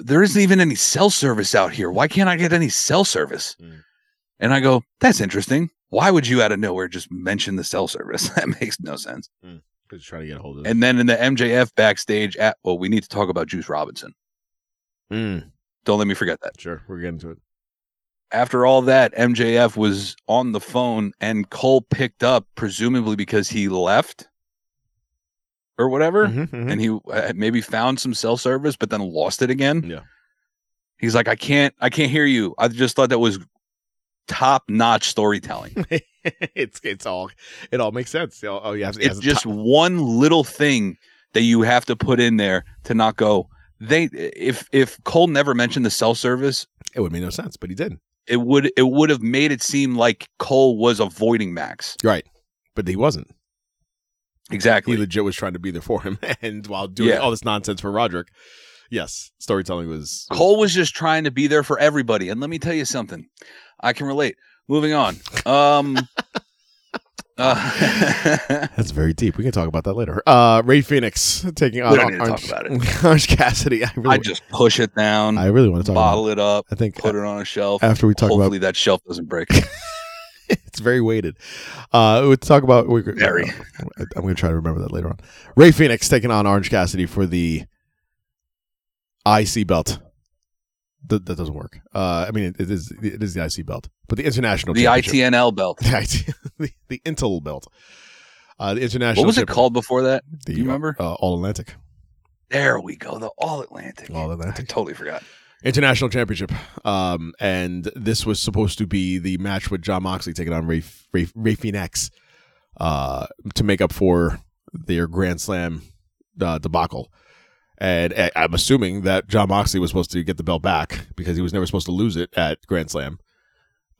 there isn't even any cell service out here. Why can't I get any cell service? Mm. And I go, that's interesting. Why would you out of nowhere just mention the cell service? that makes no sense. Just trying to get a hold of And then in the MJF backstage at well, we need to talk about Juice Robinson. Mm, Don't let me forget that. sure, we're getting to it. After all that, MJF was on the phone and Cole picked up, presumably because he left or whatever. Mhm, mhm. And he uh, maybe found some cell service, but then lost it again. Yeah. He's like, I can't, I can't hear you. I just thought that was top notch storytelling. it's it's all it all makes sense. Oh, oh, have, it's just one little thing that you have to put in there to not go. They if if Cole never mentioned the cell service, it would make no sense, but he did. it would it would have made it seem like Cole was avoiding Max. Right, but he wasn't. Exactly. He legit was trying to be there for him, and while doing Yeah. all this nonsense for Roderick, yes, storytelling was- Cole was just trying to be there for everybody. And let me tell you something. I can relate. Moving on. Um uh, That's very deep. We can talk about that later. Uh, Rey Fenix taking on We don't need to Orange, talk about Orange Cassidy. I really, I just push it down, I really want to talk bottle about. it up, I think put it on a shelf. after we talk Hopefully that shelf doesn't break. it's very weighted. Uh, we'll talk about. We, Very. I'm going to try to remember that later on. Rey Fenix taking on Orange Cassidy for the IC belt. That, that doesn't work. Uh, I mean, it, it is it is the IC belt, but the international the. ITNL belt. the, IT, the, the Intel belt. Uh, the international. What was it called before that? The, Do you remember? Uh, All Atlantic. There we go. The All Atlantic. All Atlantic. I totally forgot. International Championship. Um, and this was supposed to be the match with Jon Moxley taking on Ray, Ray, Rey Fenix uh, to make up for their Grand Slam uh, debacle. And I- I'm assuming that Jon Moxley was supposed to get the belt back because he was never supposed to lose it at Grand Slam.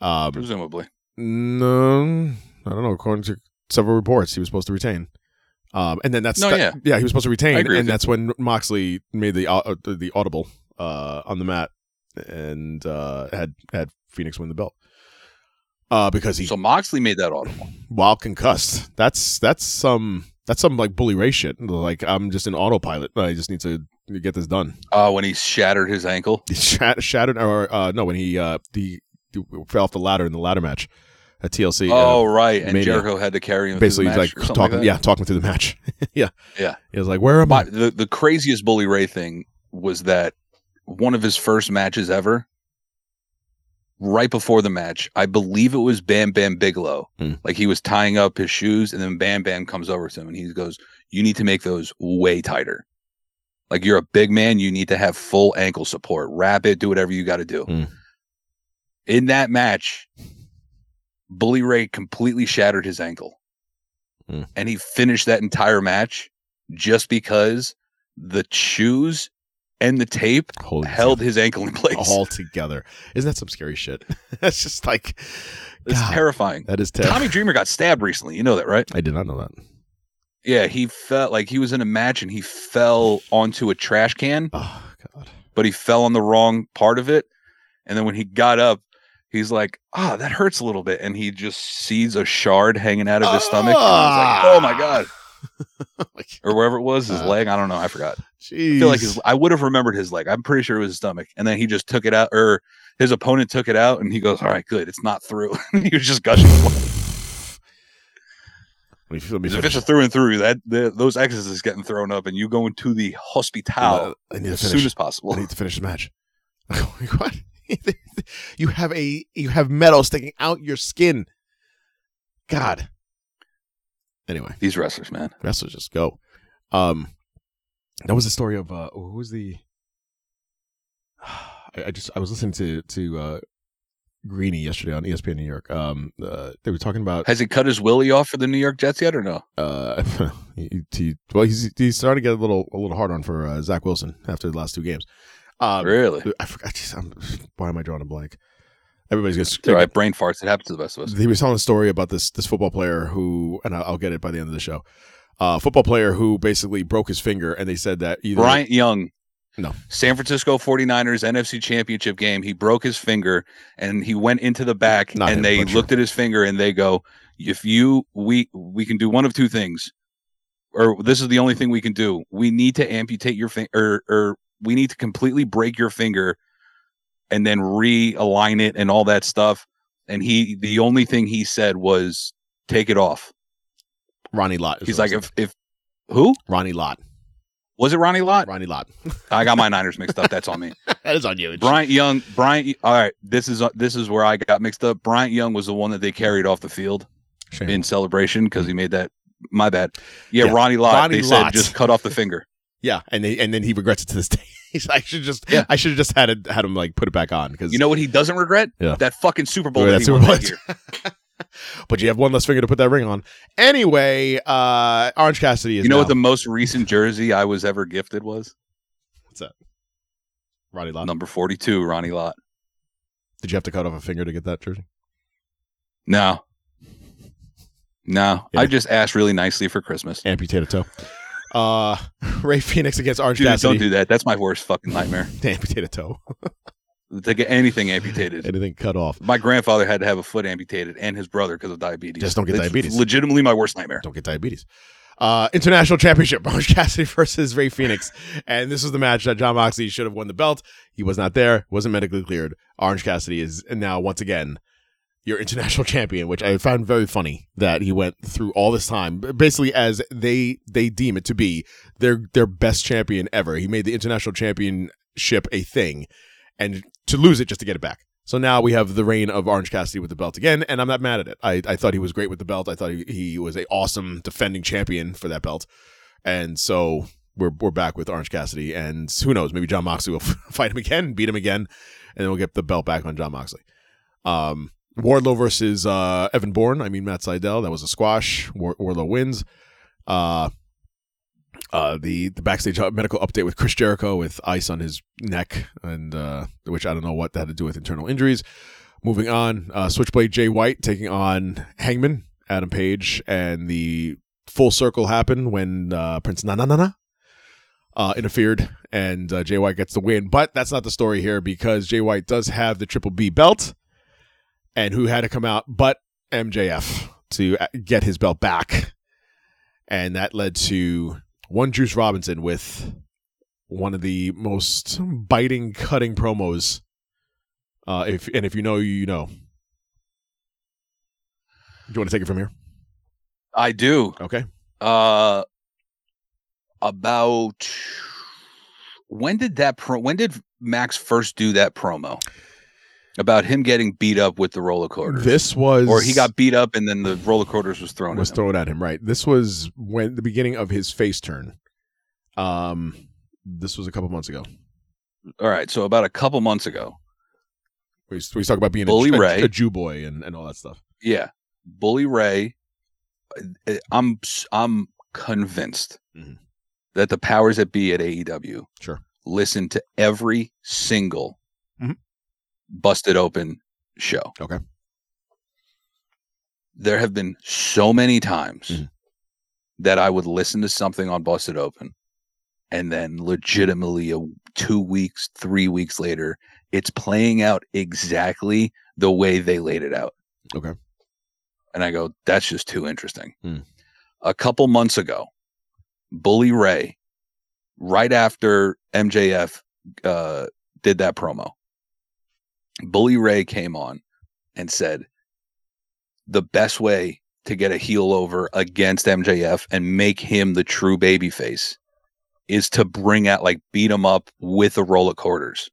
Um, Presumably. no, I don't know. According to several reports, he was supposed to retain. Um, and then that's No, that- yeah. he was supposed to retain, and with you. that's when Moxley made the uh, the, the audible uh, on the mat and uh, had had Fenix win the belt uh, because he So Moxley made that audible. while concussed. That's that's some that's some like bully Ray shit. Like I'm just an autopilot. I just need to get this done. Uh, when he shattered his ankle. He shat- shattered or uh, no when he uh, the, the fell off the ladder in the ladder match at TLC. uh, Oh, right. And Mania. Jericho had to carry him basically through the like talking like yeah talking through the match yeah Yeah. he was like where am i the, the craziest Bully Ray thing was that one of his first matches ever, right before the match, I believe it was Bam Bam Bigelow. Hmm. Like he was tying up his shoes, and then Bam Bam comes over to him and he goes, You need to make those way tighter. Like you're a big man, you need to have full ankle support. Wrap it, do whatever you got to do. Hmm. In that match, Bully Ray completely shattered his ankle. Hmm. And he finished that entire match just because the shoes and the tape Holy held his ankle in place. all together isn't that some scary shit that's just like it's God, terrifying. that is terrible Tommy Dreamer got stabbed recently. You know that, right? i did not know that Yeah, he felt like he was in a match and he fell onto a trash can, oh god but he fell on the wrong part of it. And then when he got up, he's like, "Ah, that hurts a little bit," and he just sees a shard hanging out of his stomach. Like, "Oh my god!" like Or wherever it was, his Uh, leg. I don't know. I forgot. jeez I feel like his, I would have remembered his leg. I'm pretty sure it was his stomach. And then he just took it out, or his opponent took it out, and he goes, "All right, good. It's not through." he was just gushing. let me, let me If it's a through and through, that the, those X's is getting thrown up, and you go into the hospital need as soon as possible. I need to finish the match what you have a you have metal sticking out your skin. God. Anyway, These wrestlers, man. wrestlers just go. Um, that was the story of uh, who was the? I, I just I was listening to to uh, Greeny yesterday on ESPN New York. Um, uh, they were talking about Has he cut his willie off for the New York Jets yet or no? uh, he, he, well, he's he's starting to get a little a little hard on for uh, Zach Wilson after the last two games. Um, really? I forgot. Geez, why am I drawing a blank? Everybody's It's gonna. all right. Brain farts. It happens to the best of us. He was telling a story about this this football player who, and I'll, get it by the end of the show. Uh, football player who basically broke his finger, and they said that either Bryant Young. No. San Francisco 49ers NFC championship game. He broke his finger and he went into the back Not and him, they but sure. looked at his finger and they go, if you we we can do one of two things. Or this is the only thing we can do. We need to amputate your finger or or we need to completely break your finger and then realign it and all that stuff. And he the only thing he said was take it off. Ronnie Lott. He's like if if who? Ronnie Lott. Was it Ronnie Lott? Ronnie Lott. I got my Niners mixed up. That's on me. that is on you. Bryant Young, Bryant. All right, this is uh, this is where I got mixed up. Bryant Young was the one that they carried off the field Shame. in celebration because he made that. My bad. Yeah, Yeah, Ronnie Lott. Ronnie they said just cut off the finger. Yeah, and they, and then he regrets it to this day. He's like, I should just Yeah. I should have just had it had him like put it back on because You know what he doesn't regret? Yeah. That fucking Super Bowl that that he won Super that Bowl. year. but you have one less finger to put that ring on. Anyway, uh Orange Cassidy is You know now- what the most recent jersey I was ever gifted was? what's that? Ronnie Lott. Number forty-two, Ronnie Lott. Did you have to cut off a finger to get that jersey? No, no. Yeah. I just asked really nicely for Christmas. Amputate a toe. Uh Rey Fenix against Orange Dude, Cassidy. don't do that. That's my worst fucking nightmare. amputate a toe. to get anything amputated. Anything cut off. My grandfather had to have a foot amputated and his brother because of diabetes. Just don't get It's diabetes. Legitimately my worst nightmare. Don't get diabetes. Uh, international championship, Orange Cassidy versus Rey Fenix. And this was the match that Jon Moxley should have won the belt. He was not there, wasn't medically cleared. Orange Cassidy is now, once again, your international champion, which I found very funny that he went through all this time, basically as they they deem it to be their their best champion ever. He made the international championship a thing, and to lose it just to get it back. So now we have the reign of Orange Cassidy with the belt again, and I'm not mad at it. I, I thought he was great with the belt. I thought he, he was a awesome defending champion for that belt, and so we're we're back with Orange Cassidy, and who knows, maybe Jon Moxley will fight him again, beat him again, and then we'll get the belt back on Jon Moxley. Um, Wardlow versus uh, Evan Bourne. I mean Matt Sydal. That was a squash. War- Wardlow wins. Uh, uh, the the backstage medical update with Chris Jericho with ice on his neck, and uh, which I don't know what that had to do with internal injuries. Moving on, uh, Switchblade Jay White taking on Hangman Adam Page, and the full circle happened when uh, Prince Nana Nana uh, interfered, and uh, Jay White gets the win. But that's not the story here because Jay White does have the Triple B belt, and who had to come out but MJF to uh, get his belt back, and that led to one Juice Robinson with one of the most biting, cutting promos. Uh, if and if you know, you know. Do you want to take it from here? I do. Okay. Uh about when did that pro when did Max first do that promo? About him getting beat up with the roller. This was or he got beat up and then the roller coasters was thrown was at him. thrown at him. Right. This was when the beginning of his face turn. Um, this was a couple months ago. All right, so about a couple months ago, We we talk about being Bully a, a- Ray. a Jew boy and, and all that stuff. yeah, Bully Ray. uh, I'm s- I'm convinced Mhm. that the powers that be at AEW Sure. listen to every single. Busted open show. Okay. There have been so many times Mhm. that I would listen to something on Busted Open, and then legitimately a two weeks, three weeks later, it's playing out exactly the way they laid it out. Okay. And I go, that's just too interesting. Hmm. A couple months ago, Bully Ray, right after MJF uh, did that promo, Bully Ray came on and said, the best way to get a heel over against MJF and make him the true babyface is to bring out like beat him up with a roll of quarters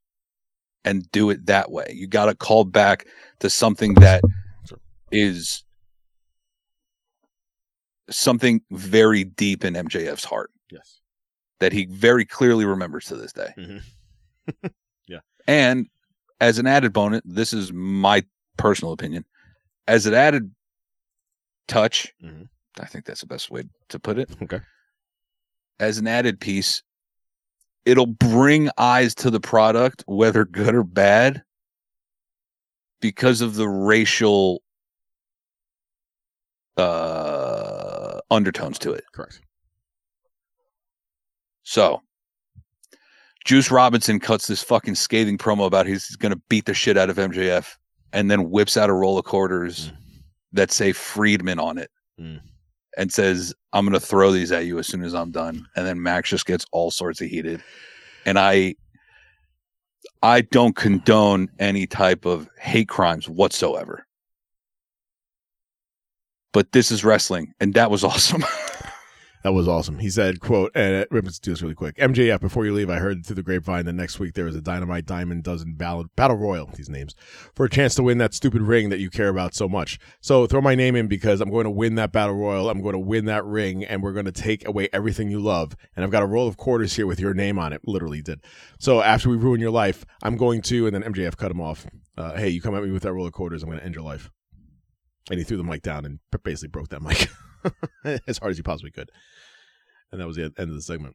and do it that way. You got to call back to something that is something very deep in MJF's heart Yes. that he very clearly remembers to this day. Mhm. Yeah. And as an added bonus, this is my personal opinion. As an added touch, Mhm. I think that's the best way to put it. Okay. As an added piece, it'll bring eyes to the product, whether good or bad, because of the racial uh undertones to it. Correct. So, Juice Robinson cuts this fucking scathing promo about he's going to beat the shit out of MJF and then whips out a roll of quarters that say Friedman on it Mm. and says, I'm going to throw these at you as soon as I'm done. And then Max just gets all sorts of heated. And I. I don't condone any type of hate crimes whatsoever. But this is wrestling, and that was awesome. That was awesome. He said, "quote and let's do this really quick. MJF, before you leave, I heard through the grapevine that next week there is a Dynamite Diamond Dozen Battle Battle Royal. These names for a chance to win that stupid ring that you care about so much. So throw my name in because I'm going to win that Battle Royal. I'm going to win that ring, and we're going to take away everything you love. And I've got a roll of quarters here with your name on it. Literally did. So after we ruin your life, I'm going to." And then MJF cut him off. Uh, hey, you come at me with that roll of quarters, I'm going to end your life. And he threw the mic down and basically broke that mic as hard as he possibly could and that was the end of the segment.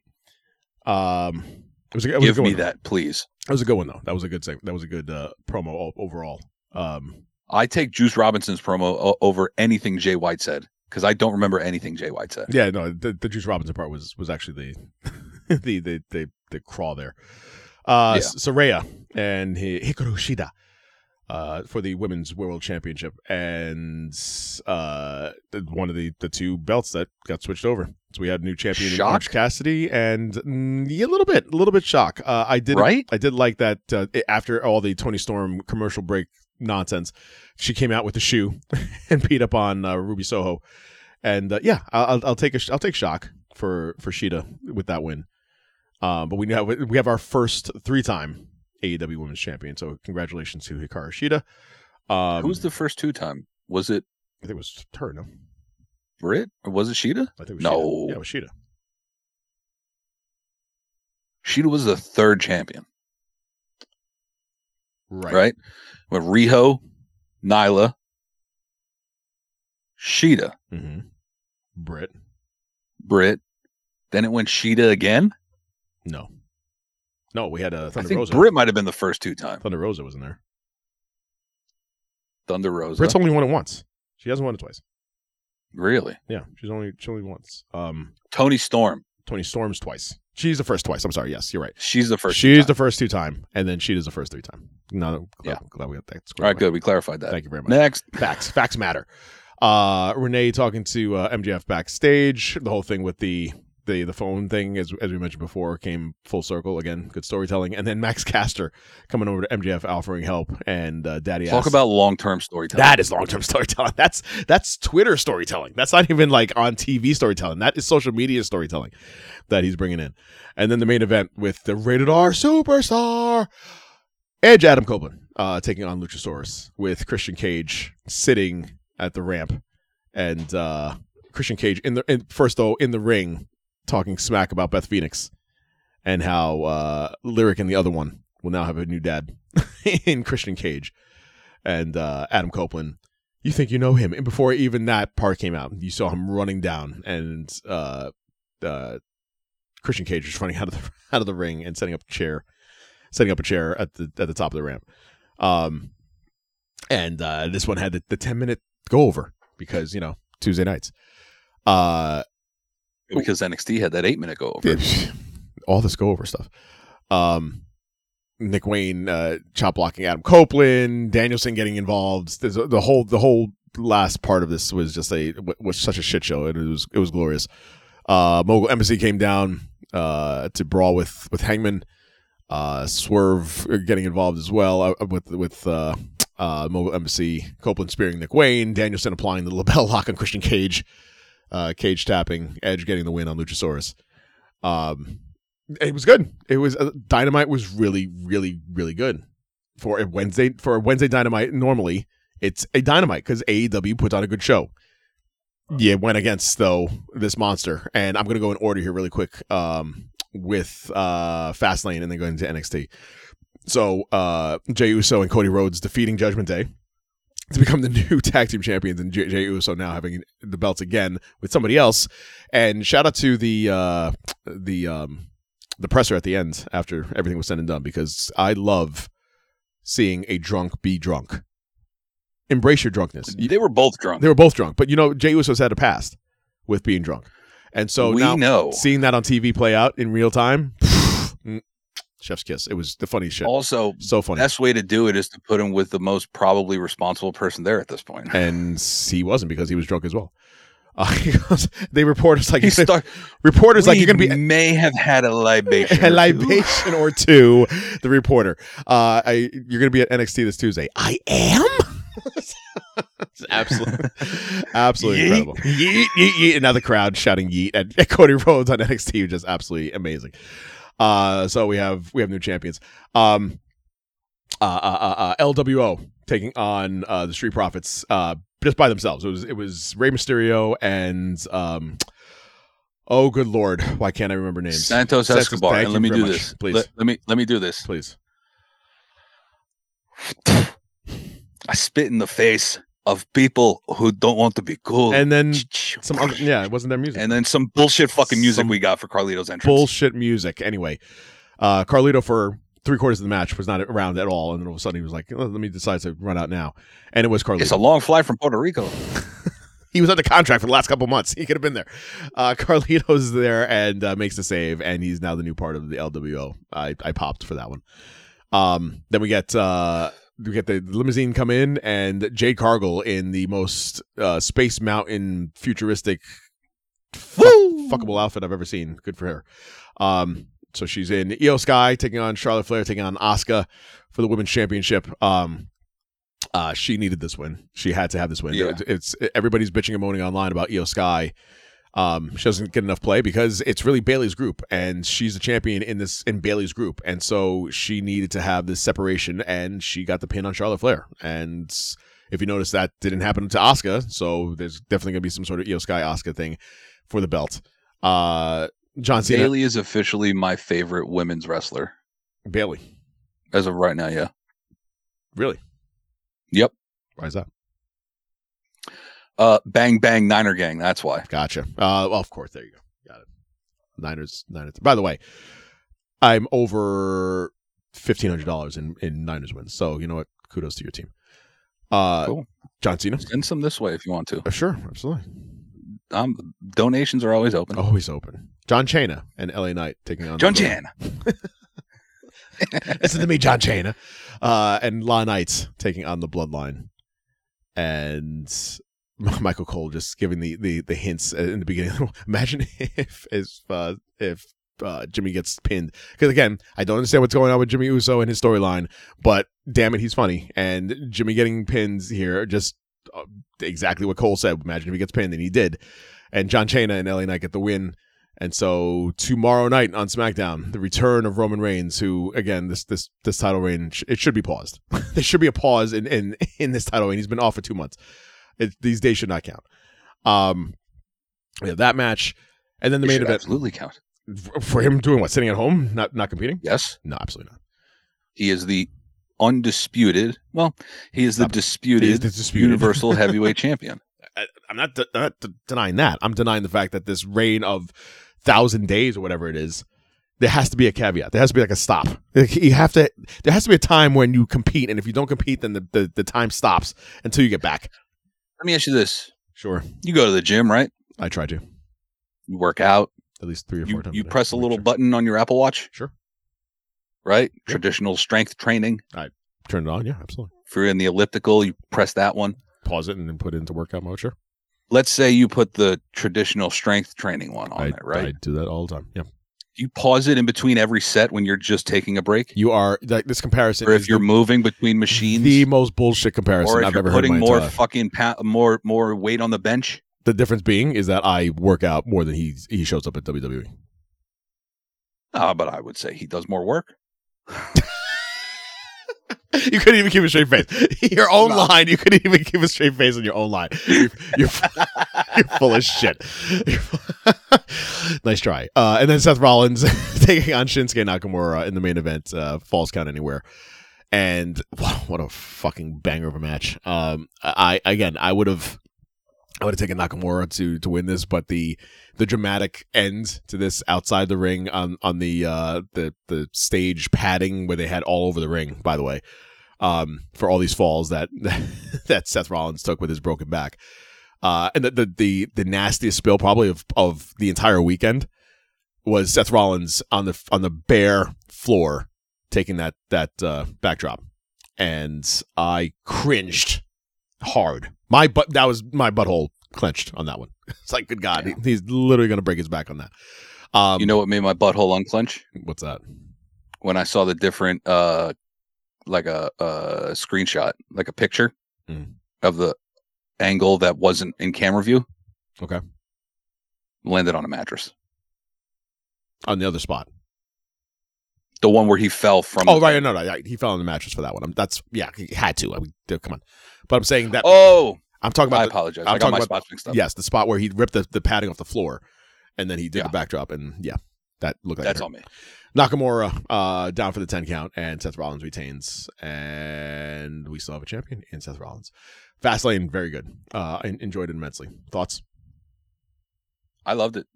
Um, it was a, it was a Give good me one, that, please. That was a good one though. That was a good segment. That was a good uh, promo overall. Um, I take Juice Robinson's promo o- over anything Jay White said because I don't remember anything Jay White said. yeah, no, the, the Juice Robinson part was was actually the the the the, the crawl there. Uh, Yeah. Saraya and Hi- Hikaru Shida uh, for the women's world championship, and uh, one of the the two belts that got switched over. So we had a new champion in Shock? Orange Cassidy, and mm, yeah, a little bit, a little bit shock. Uh, I did, Right? I did like that uh, after all the Toni Storm commercial break nonsense, she came out with the shoe and beat up on uh, Ruby Soho, and uh, yeah, I'll, I'll- I'll take a I'll take shock for for Shida with that win. Um, but we have we have our first three time AEW Women's Champion, so congratulations to Hikaru Shida. Um, Who was the first two time? Was it I think it was her. No, Britt or was it Shida? I think it was No. Shida. yeah, it was Shida. Shida was the third champion, Right, right? With Riho, Nyla, Shida, Mm-hmm. Britt, Britt. Then it went Shida again. no, no, we had a I Thunder think Rosa. Britt might have been the first two times. Thunder Rosa was in there. Thunder Rosa. Britt's only won it once. She hasn't won it twice. really? Yeah, she's only she only once. Um, Toni Storm. Toni Storms twice. She's the first twice. I'm sorry. Yes, you're right. She's the first. She's the first two time, and then she is the first three time. No, glad, Yeah. glad we got that. All right, away. good. We clarified that. Thank you very much. Next. Facts. Facts matter. Uh, Renee talking to uh, MJF backstage. The whole thing with the the the phone thing, as as we mentioned before, came full circle again. Good storytelling, and then Max Caster coming over to MJF offering help, and uh, Daddy Talk about long term storytelling. that is long term storytelling. That's that's Twitter storytelling. That's not even like on TV storytelling. That is social media storytelling that he's bringing in. And then the main event with the rated R superstar Edge Adam Copeland uh, taking on Luchasaurus with Christian Cage sitting at the ramp and uh, Christian Cage in the in, first though in the ring talking smack about Beth Phoenix and how uh, Lyric and the other one will now have a new dad in Christian Cage and uh, Adam Copeland. You think you know him, and before even that part came out, you saw him running down, and uh, uh, Christian Cage was running out of the out of the ring and setting up a chair, setting up a chair at the at the top of the ramp. Um, and uh, this one had the, the ten minute go over because you know Tuesday nights. Uh, because NXT had that eight minute go over. all this go over stuff. Um, Nick Wayne uh, chop blocking Adam Copeland, Danielson getting involved. There's a, the whole the whole last part of this was just a was such a shit show, and it was it was glorious. Uh, Mogul Embassy came down uh, to brawl with with Hangman. Uh, Swerve getting involved as well uh, with with uh, uh, Mogul Embassy. Copeland spearing Nick Wayne. Danielson applying the LeBell Lock on Christian Cage. Uh, Cage tapping. Edge getting the win on Luchasaurus. Um, it was good. It was uh, Dynamite was really, really, really good. for a Wednesday for a Wednesday Dynamite. Normally, it's a Dynamite because AEW puts on a good show. Yeah, went against though this monster, and I'm gonna go in order here really quick. Um, with uh Fastlane and then going into NXT. So uh Jey Uso and Cody Rhodes defeating Judgment Day to become the new tag team champions, and Jey Uso now having the belts again with somebody else. And shout out to the uh the um the presser at the end after everything was said and done because I love seeing a drunk be drunk. Embrace your drunkenness. They were both drunk. They were both drunk, but you know Jey Uso's had a past with being drunk, and so we now know. seeing that on TV play out in real time, chef's kiss. It was the funniest shit. Also, so funny. best way to do it is to put him with the most probably responsible person there at this point. and he wasn't because he was drunk as well. Uh, he goes- they report us like He start, reporters like you're gonna be may have had a libation. a libation or two. The reporter, uh, I you're gonna be at NXT this Tuesday. I am. it's absolutely, absolutely Yeet. incredible. Yeet, yeet, yeet. And now the crowd shouting "yeet" at, at Cody Rhodes on NXT, which is absolutely amazing. Uh, so we have we have new champions. Um, uh, uh, uh, uh, LWO taking on uh, the Street Profits uh, just by themselves. It was it was Rey Mysterio and um, oh good lord, why can't I remember names? Santos Santos, Escobar. thank And let me do much. this. please, Let, let me let me do this. please. I spit in the face of people who don't want to be cool. And then some other, yeah, it wasn't their music. and then some bullshit fucking music Some we got for Carlito's entrance. bullshit music. Anyway, uh, Carlito for three quarters of the match was not around at all, and then all of a sudden he was like, "Oh, "Let me decide to run out now," and it was Carlito. It's a long flight from Puerto Rico. he was under contract for the last couple months. He could have been there. Uh, Carlito's there and uh, makes the save, and he's now the new part of the LWO. I, I popped for that one. Um, then we get uh, we get the limousine come in, and Jade Cargill in the most uh, Space Mountain futuristic fuck, fuckable outfit I've ever seen. Good for her. Um, so she's in Io Sky taking on Charlotte Flair, taking on Asuka for the women's championship. Um, uh, she needed this win. She had to have this win. Yeah. It- It's everybody's bitching and moaning online about Io Sky. Um, she doesn't get enough play because it's really Bayley's group, and she's the champion in this in Bayley's group, and so she needed to have this separation, and she got the pin on Charlotte Flair. And if you notice, that didn't happen to Asuka, so there's definitely gonna be some sort of Io Sky Asuka thing for the belt. Uh, John Cena, Bayley is officially my favorite women's wrestler Bayley, as of right now. Yeah. really? Yep. Why is that? Uh, bang bang Niner gang. That's why. Gotcha. Uh, well, of course, there you go. Got it. Niners, Niners. By the way, I'm over fifteen hundred dollars in in Niners wins. So you know what? Kudos to your team. Uh, Cool. John Cena. Send some this way if you want to. Uh, sure, absolutely. Um, donations are always open. Always open. John Chana and LA Knight taking on John Chan. Listen to me, John Chana. Uh, and La Knights taking on the Bloodline. And Michael Cole just giving the, the, the hints in the beginning. Imagine if if uh, if uh, Jimmy gets pinned. Because again, I don't understand what's going on with Jimmy Uso and his storyline, but damn it, he's funny. And Jimmy getting pinned here, just uh, exactly what Cole said. Imagine if he gets pinned, and he did. And John Cena and LA Knight get the win. And so tomorrow night on SmackDown, the return of Roman Reigns, who again this this this title reign it should be paused. there should be a pause in in in this title reign. He's been off for two months. It, these days should not count. Um, yeah, that match, and then the It main event absolutely count. for him doing what, sitting at home, not not competing. Yes, No, absolutely not. he is the undisputed. Well, he is the disputed, He's the disputed. universal heavyweight champion. I, I'm not, de- not de- denying that. I'm denying the fact that this reign of thousand days or whatever it is, there has to be a caveat. There has to be like a stop. You have to. There has to be a time when you compete, and if you don't compete, then the, the, the time stops until you get back. Let me ask you this: Sure, You go to the gym, right? I try to You work out. at least three or four You, times. you press a little sure. button on your Apple Watch, Sure, right? Traditional strength training. I turn it on. Yeah, absolutely. If you're in the elliptical, you press that one. Pause it and then put it into workout mode. Sure, Let's say you put the traditional strength training one on I, there, right? I do that all the time. Yeah, you pause it in between every set when you're just taking a break, you are like this comparison. or is if you're the, moving between machines, the most bullshit comparison or if I've you're ever heard in putting more entire fucking pa- more more weight on the bench. The difference being is that I work out more than he he shows up at. WWE. Uh, but I would say he does more work. you couldn't even keep a straight face. Your own line, you couldn't even keep a straight face on your own line. You're, you're, you're full of shit. nice try. Uh, and then Seth Rollins taking on Shinsuke Nakamura in the main event, uh, Falls Count Anywhere. And wow, what a fucking banger of a match. Um, I again, I would have, I would have taken Nakamura to to win this, but the the dramatic end to this outside the ring on on the uh the the stage padding where they had all over the ring. By the way, um, for all these falls that that Seth Rollins took with his broken back. Uh, and the, the the the nastiest spill probably of of the entire weekend was Seth Rollins on the on the bare floor taking that that uh, backdrop, and I cringed hard. My butt that was my butthole clenched on that one. It's like good God, he- he's literally gonna break his back on that. Um, You know what made my butthole unclench? what's that? When I saw the different, uh, like a, a screenshot, like a picture Mm. of the angle that wasn't in camera view. Okay. Landed on a mattress. On the other spot. The one where he fell from. Oh right, no, no, yeah, he fell on the mattress for that one. I'm, that's yeah, he had to. I mean, come on. But I'm saying that. Oh, I'm talking I about. the- apologize. I'm i got talking my about- spots mixed up. yes, the spot where he ripped the, the padding off the floor, and then he did Yeah. the backdrop, and yeah, that looked like That's on me. Nakamura uh, down for the 10 count, and Seth Rollins retains. And we still have a champion in Seth Rollins. Fastlane, very good. Uh, I enjoyed it immensely. Thoughts? I loved it.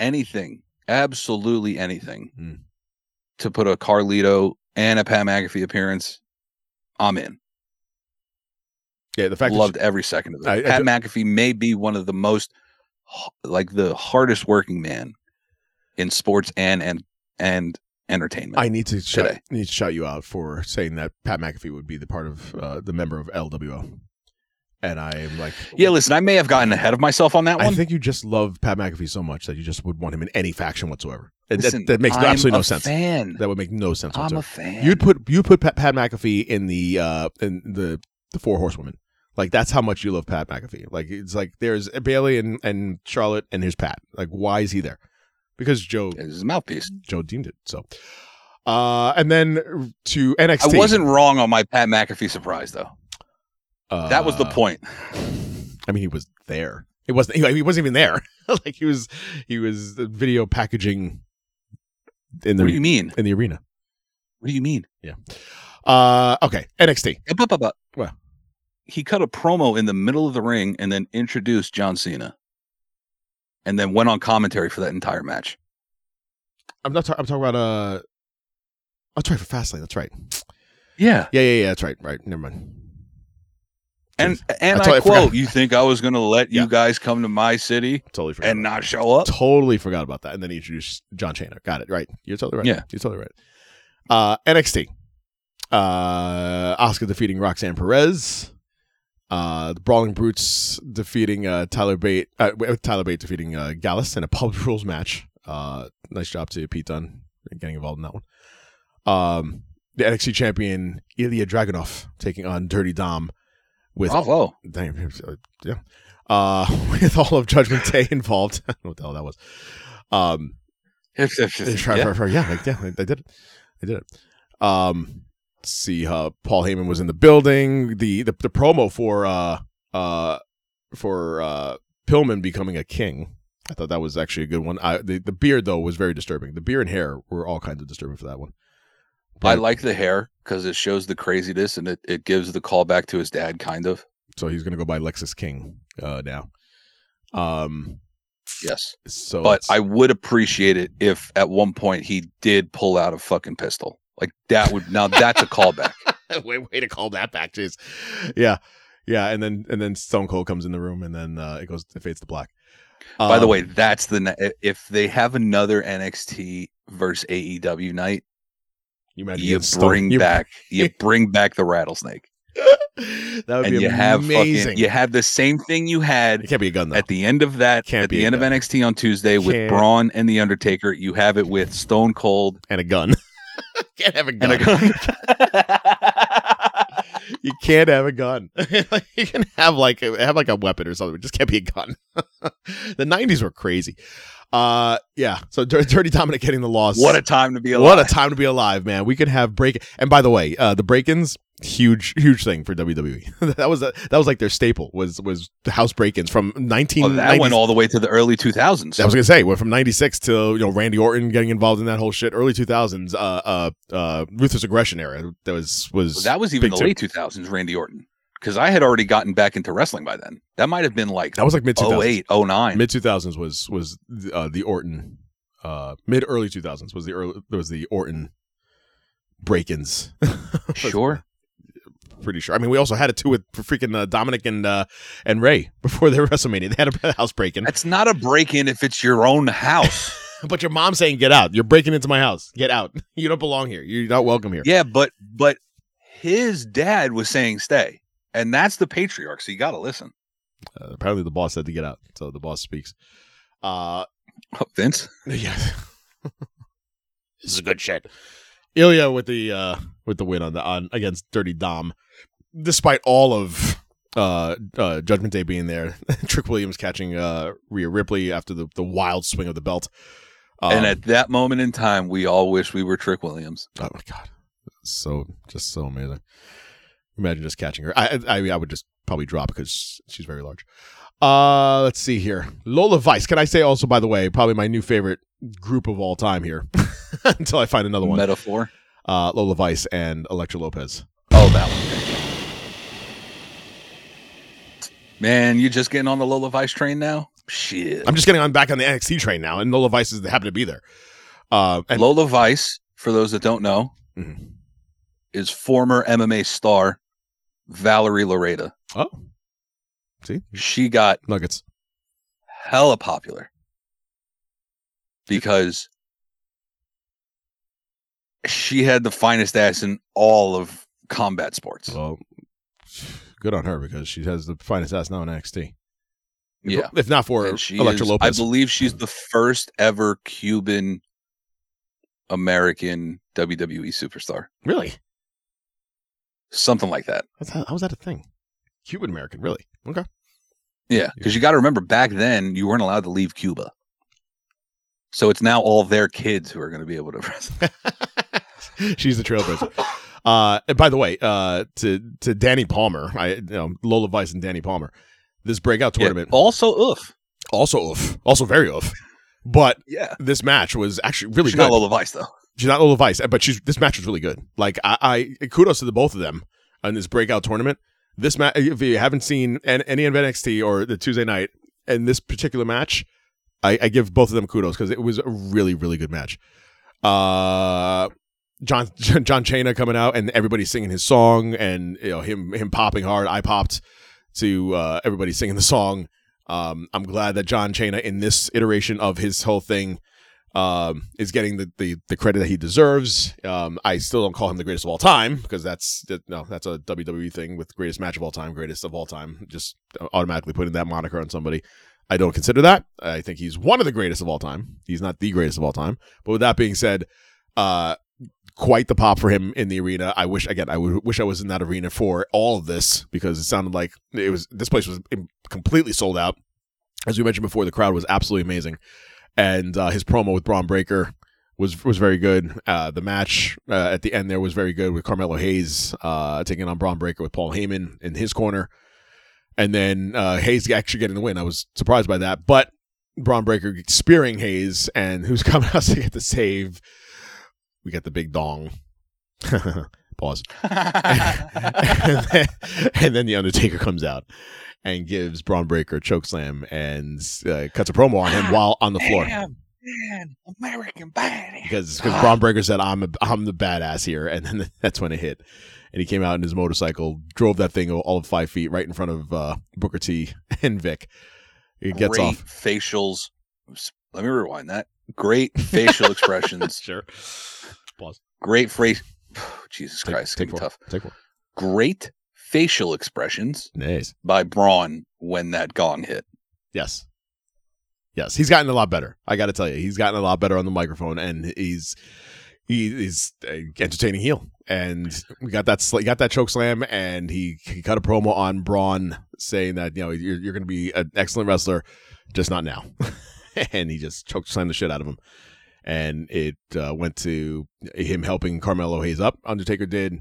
Anything, absolutely anything, Mm. to put a Carlito and a Pat McAfee appearance, I'm in. Yeah, the fact Loved that every second of it. I- I Pat McAfee may be one of the most, like the hardest working man in sports and and and entertainment. I need to shout, need to shout you out for saying that Pat McAfee would be the part of uh, the member of LWO. And I am like, yeah, listen, I may have gotten ahead of myself on that one. I think you just love Pat McAfee so much that you just would want him in any faction whatsoever. Listen, that, that makes I'm absolutely no a sense. Fan. That would make no sense I'm a fan. You'd put you put Pat, Pat McAfee in the uh in the the four horsewomen. Like that's how much you love Pat McAfee. Like it's like there's Bayley and and Charlotte and here's Pat. Like why is he there? Because Joe It's his mouthpiece. Joe deemed it. So uh and then to NXT. I wasn't wrong on my Pat McAfee surprise though. uh, That was the point. I mean he was there. It wasn't he, he wasn't even there. like he was he was video packaging in the What do you mean? in the arena. What do you mean? Yeah. Uh okay, NXT. What? He cut a promo in the middle of the ring and then introduced John Cena, and then went on commentary for that entire match. I'm not. Ta- I'm talking about. Uh, I'll try for Fastlane. That's right. Yeah, Yeah, yeah, yeah. That's right. Right. Never mind. and and I I, quote: forgot. "You think I was going to let Yeah. you guys come to my city Totally forgot. and not show up?" Totally forgot about that. And then he introduced John Cena. Got it. Right. You're totally right. Yeah. You're totally right. Uh, NXT. Uh, Oscar defeating Roxanne Perez. Uh, the Brawling Brutes defeating uh, Tyler Bate. Uh, Tyler Bate defeating uh, Gallus in a public rules match. Uh, nice job to Pete Dunne getting involved in that one. Um, the NXT champion Ilja Dragunov taking on Dirty Dom with Bravo! Damn, uh, yeah. Uh, with all of Judgment Day involved. I don't know what the hell that was. Um, If, if, they tried yeah. yeah, like, yeah, they, they did it. They did it. Um, let's see, uh, Paul Heyman was in the building. The, the, the promo for, uh, uh, for, uh, Pillman becoming a king. I thought that was actually a good one. I, the, the beard though was very disturbing. The beard and hair were all kinds of disturbing for that one. I like the hair because it shows the craziness and it, it gives the callback to his dad, kind of. So he's going to go by Lexis King, uh, now. Um, Yes, so but it's- I would appreciate it if at one point he did pull out a fucking pistol. Like that would now that's a callback. way way to call that back, jeez. Yeah, yeah, and then and then Stone Cold comes in the room, and then uh, it goes it fades to black. By the Um, way, that's the if they have another NXT versus AEW night, you, you Stone- bring you- back you bring back the rattlesnake, that would and be you have amazing. fucking you have the same thing you had it can't be a gun though. at the end of that Can't at be the end of. NXT on Tuesday with Can't. Bron and the Undertaker. You have it with Stone Cold and a gun. Can't have a gun. a gun. you can't have a gun. You can have like a, have like a weapon or something. It just can't be a gun. the '90s were crazy. Uh, yeah. So Dir- Dirty Dominic getting the loss. What a time to be alive. what a time to be alive, man. We could have break. And by the way, uh, the break-ins huge huge thing for WWE. that was a, that was like their staple was was the house break-ins from 19 Oh, that went all the way to the early 2000s. I was gonna say went from '96 to you know Randy Orton getting involved in that whole shit. Early 2000s, uh, uh, uh, ruthless aggression era. That was was that was even the too. late 2000s, Randy Orton. Because I had already gotten back into wrestling by then. That might have been like that was like mid 2000s. 08, 09. Mid 2000s was was uh, the Orton. Uh, mid early 2000s was the early there was the Orton break-ins. Sure. Pretty sure. I mean, we also had it too with freaking uh, Dominic and uh, and Rey before their WrestleMania. They had a house break-in. That's not a break in if it's your own house. But your mom's saying, "Get out! You're breaking into my house. Get out! You don't belong here. You're not welcome here." yeah, but but his dad was saying stay. And that's the patriarch, so you got to listen. Uh, apparently, the boss had to get out, so the boss speaks. Uh, Oh, Vince? yeah, this is good shit. Ilja with the uh, with the win on the on against Dirty Dom, despite all of uh, uh, Judgment Day being there. Trick Williams catching uh, Rhea Ripley after the, the wild swing of the belt. Um, and at that moment in time, we all wish we were Trick Williams. Oh my god, so just so amazing. Imagine just catching her. I I, I would just probably drop because she's very large. Uh, let's see here. Lola Vice. Can I say also, by the way, probably my new favorite group of all time here until I find another one. Metaphor. Uh, Lola Vice and Elektra Lopez. Oh, that one. Man, you just getting on the Lola Vice train now? Shit. I'm just getting on back on the NXT train now, and Lola Vice is happen to be there. Uh, and Lola Vice, for those that don't know, Mhm. is former MMA star Valerie Loureda. oh, see She got Nuggets. hella popular because she had the finest ass in all of combat sports. Well, good on her because she has the finest ass now in NXT. If, Yeah. if not for Elektra is- Lopez. I believe she's the first ever Cuban American WWE superstar. really? Something like that. How, how was that a thing? Cuban American, really? Okay. Yeah, because you got to remember back then you weren't allowed to leave Cuba. So it's now all their kids who are going to be able to. She's the trailblazer. Uh, and by the way, uh, to to Dani Palmer, I you know, Lola Vice and Dani Palmer, this breakout Yeah, tournament Also, oof. also oof, also very oof, but Yeah. this match was actually really She's good. not Lola Vice though. She's not Lola Vice, but she's this match was really good. Like I, I kudos to the both of them on this breakout tournament. This match, if you haven't seen any of NXT or the Tuesday night, and this particular match, I, I give both of them kudos because it was a really, really good match. Uh, John John Chena coming out and everybody singing his song, and you know him him popping hard. I popped to uh, everybody singing the song. Um, I'm glad that John Chena in this iteration of his whole thing um, is getting the, the the credit that he deserves. Um, I still don't call him the greatest of all time because that's no, that's a WWE thing with greatest match of all time, greatest of all time. Just automatically putting that moniker on somebody. I don't consider that. I think he's one of the greatest of all time. He's not the greatest of all time. But with that being said, uh, quite the pop for him in the arena. I wish again, I would wish I was in that arena for all of this because it sounded like it was this place was completely sold out. As we mentioned before, the crowd was absolutely amazing, and uh, his promo with Bron Breakker was was very good. Uh, the match uh, at the end there was very good with Carmelo Hayes uh, taking on Bron Breakker with Paul Heyman in his corner, and then uh, Hayes actually getting the win. I was surprised by that, but Bron Breakker spearing Hayes, and who's coming out to get the save? We got the big dong. Pause. and, then, and then the Undertaker comes out and gives Bron Breakker a choke slam and uh, cuts a promo on him while on the floor Damn, man, American badass. because because Bron Breakker said I'm a, I'm the badass here, and then that's when it hit. And he came out in his motorcycle, drove that thing all of five feet right in front of uh, Booker T and Vic. He gets Great off. facials. Let me rewind that. Great facial expressions. Sure. Pause. Great phrase. Jesus Take, Christ, it's take gonna be four. tough. Take four. Great facial expressions Nice. by Bron when that gong hit. Yes. Yes, he's gotten a lot better. I got to tell you, he's gotten a lot better on the microphone, and he's he, he's a entertaining heel. And we got that sl- got that choke slam, and he, he cut a promo on Bron saying that you know you're, you're going to be an excellent wrestler, just not now. and he just choked slammed the shit out of him. And it uh, went to him helping Carmelo Hayes up. Undertaker did,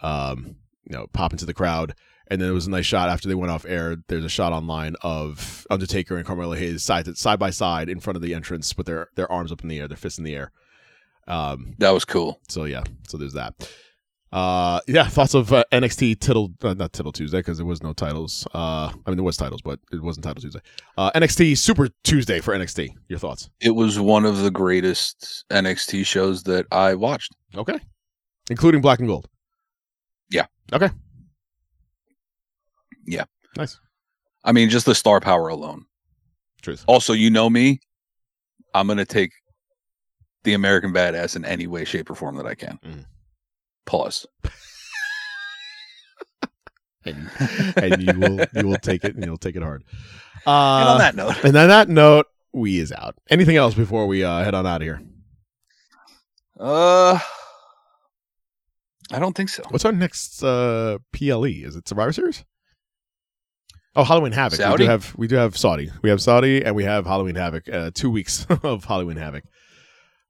um, you know, pop into the crowd. And then it was a nice shot after they went off air. There's a shot online of Undertaker and Carmelo Hayes side side by side in front of the entrance with their their arms up in the air, their fists in the air. Um, That was cool. so yeah, so there's that. Uh, yeah, thoughts of uh, NXT Tittle, uh, not Tittle Tuesday because there was no titles. Uh, I mean there was titles, but it wasn't Title Tuesday. Uh, NXT Super Tuesday for NXT. Your thoughts? It was one of the greatest NXT shows that I watched. Okay, including Black and Gold. Okay. Yeah. Nice. I mean, just the star power alone. Truth. Also, you know me. I'm gonna take the American Badass in any way, shape, or form that I can. Mm. Pause. And, and you will you will take it and you'll take it hard. Uh, and on that note, and on that note, we is out. Anything else before we uh, head on out of here? uh, I don't think so. What's our next uh, PLE? Is it Survivor Series? Oh, Halloween Havoc. We do have we do have Saudi. We have Saudi, and we have Halloween Havoc. Uh, two weeks of Halloween Havoc.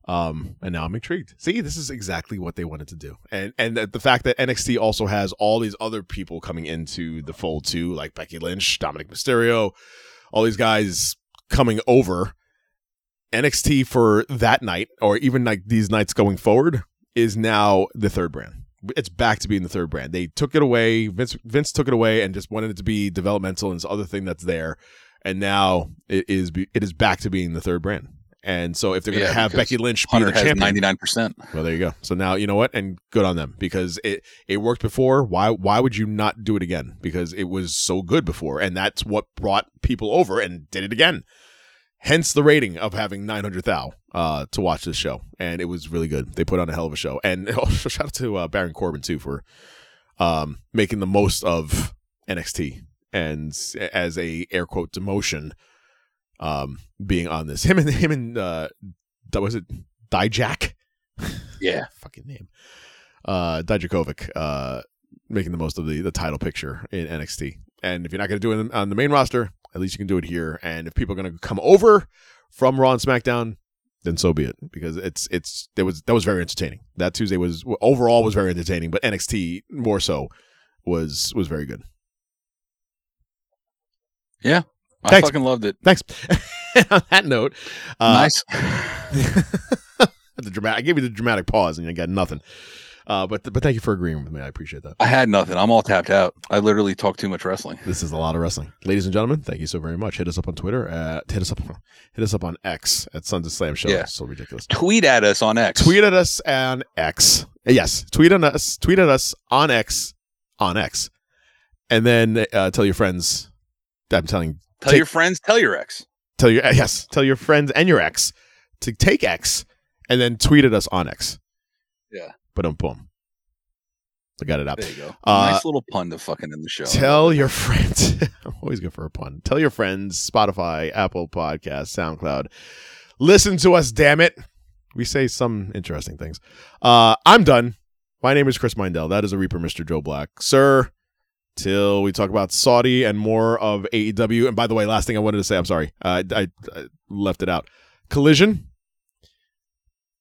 Um, and now I'm intrigued. See, this is exactly what they wanted to do, and and the, the fact that NXT also has all these other people coming into the fold too, like Becky Lynch, Dominic Mysterio, all these guys coming over. NXT for that night, or even like these nights going forward, is now the third brand. It's back to being the third brand. They took it away. Vince Vince took it away and just wanted it to be developmental and this other thing that's there. And now it is it is back to being the third brand. And so if they're going to Yeah, have Becky Lynch be Hunter the has champion, ninety nine percent. well, there you go. So now you know what, and good on them because it it worked before. Why why would you not do it again? Because it was so good before, and that's what brought people over and did it again. Hence the rating of having nine hundred thou uh, to watch this show, and it was really good. They put on a hell of a show, and also shout out to uh, Baron Corbin too for um, making the most of NXT and as a air quote demotion, um, being on this. Him and him and uh, was it Dijak? Yeah. fucking name. Uh Dijakovic, uh making the most of the the title picture in NXT. And if you're not going to do it on the main roster, at least you can do it here. And if people are going to come over from Raw and SmackDown, then so be it. Because it's it's that was that was very entertaining. That Tuesday was overall was very entertaining, but NXT more so was was very good. Yeah, I Thanks. fucking loved it. Thanks. on that note, uh, nice. the dramatic. I gave you the dramatic pause, and you got nothing. Uh, but but thank you for agreeing with me. I appreciate that. I had nothing. I'm all tapped out. I literally talk too much wrestling. This is a lot of wrestling, ladies and gentlemen. Thank you so very much. Hit us up on Twitter. At, hit us up. Hit us up on X at Sons of Slam Show. Yeah. It's so ridiculous. Tweet at us on X. Tweet at us on X. Yes, tweet on us. Tweet at us on X. On X, and then uh, tell your friends. I'm telling. Tell take- your friends. Tell your ex. Tell your yes. Tell your friends and your ex to take X, and then tweet at us on X. Yeah. Boom, boom. I got it out. There you go. Uh, nice little pun to fucking in the show. Tell your friends. I'm always good for a pun. Tell your friends. Spotify, Apple Podcasts, SoundCloud. Listen to us, damn it. We say some interesting things. Uh, I'm done. My name is Chris Mindell. That is a Reaper, Mr. Joe Black, sir. Till we talk about Saudi and more of AEW. And by the way, last thing I wanted to say, I'm sorry, uh, I, I, I left it out. Collision,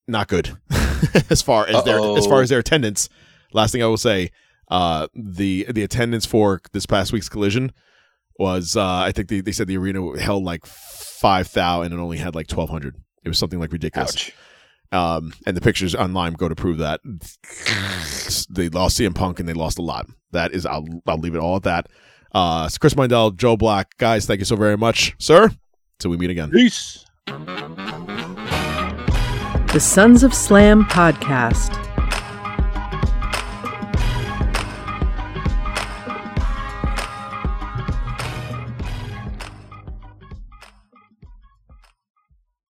not good as far as their as far as their attendance. Last thing I will say, uh, the the attendance for this past week's collision was uh, I think they, they said the arena held like five thousand and it only had like twelve hundred. It was something like ridiculous. Ouch. Um, and the pictures online go to prove that they lost CM Punk and they lost a lot. That is, I'll I'll leave it all at that. Uh, it's Chris Mindell, Joe Black, guys, thank you so very much, sir. Till we meet again. Peace. The Sons of Slam podcast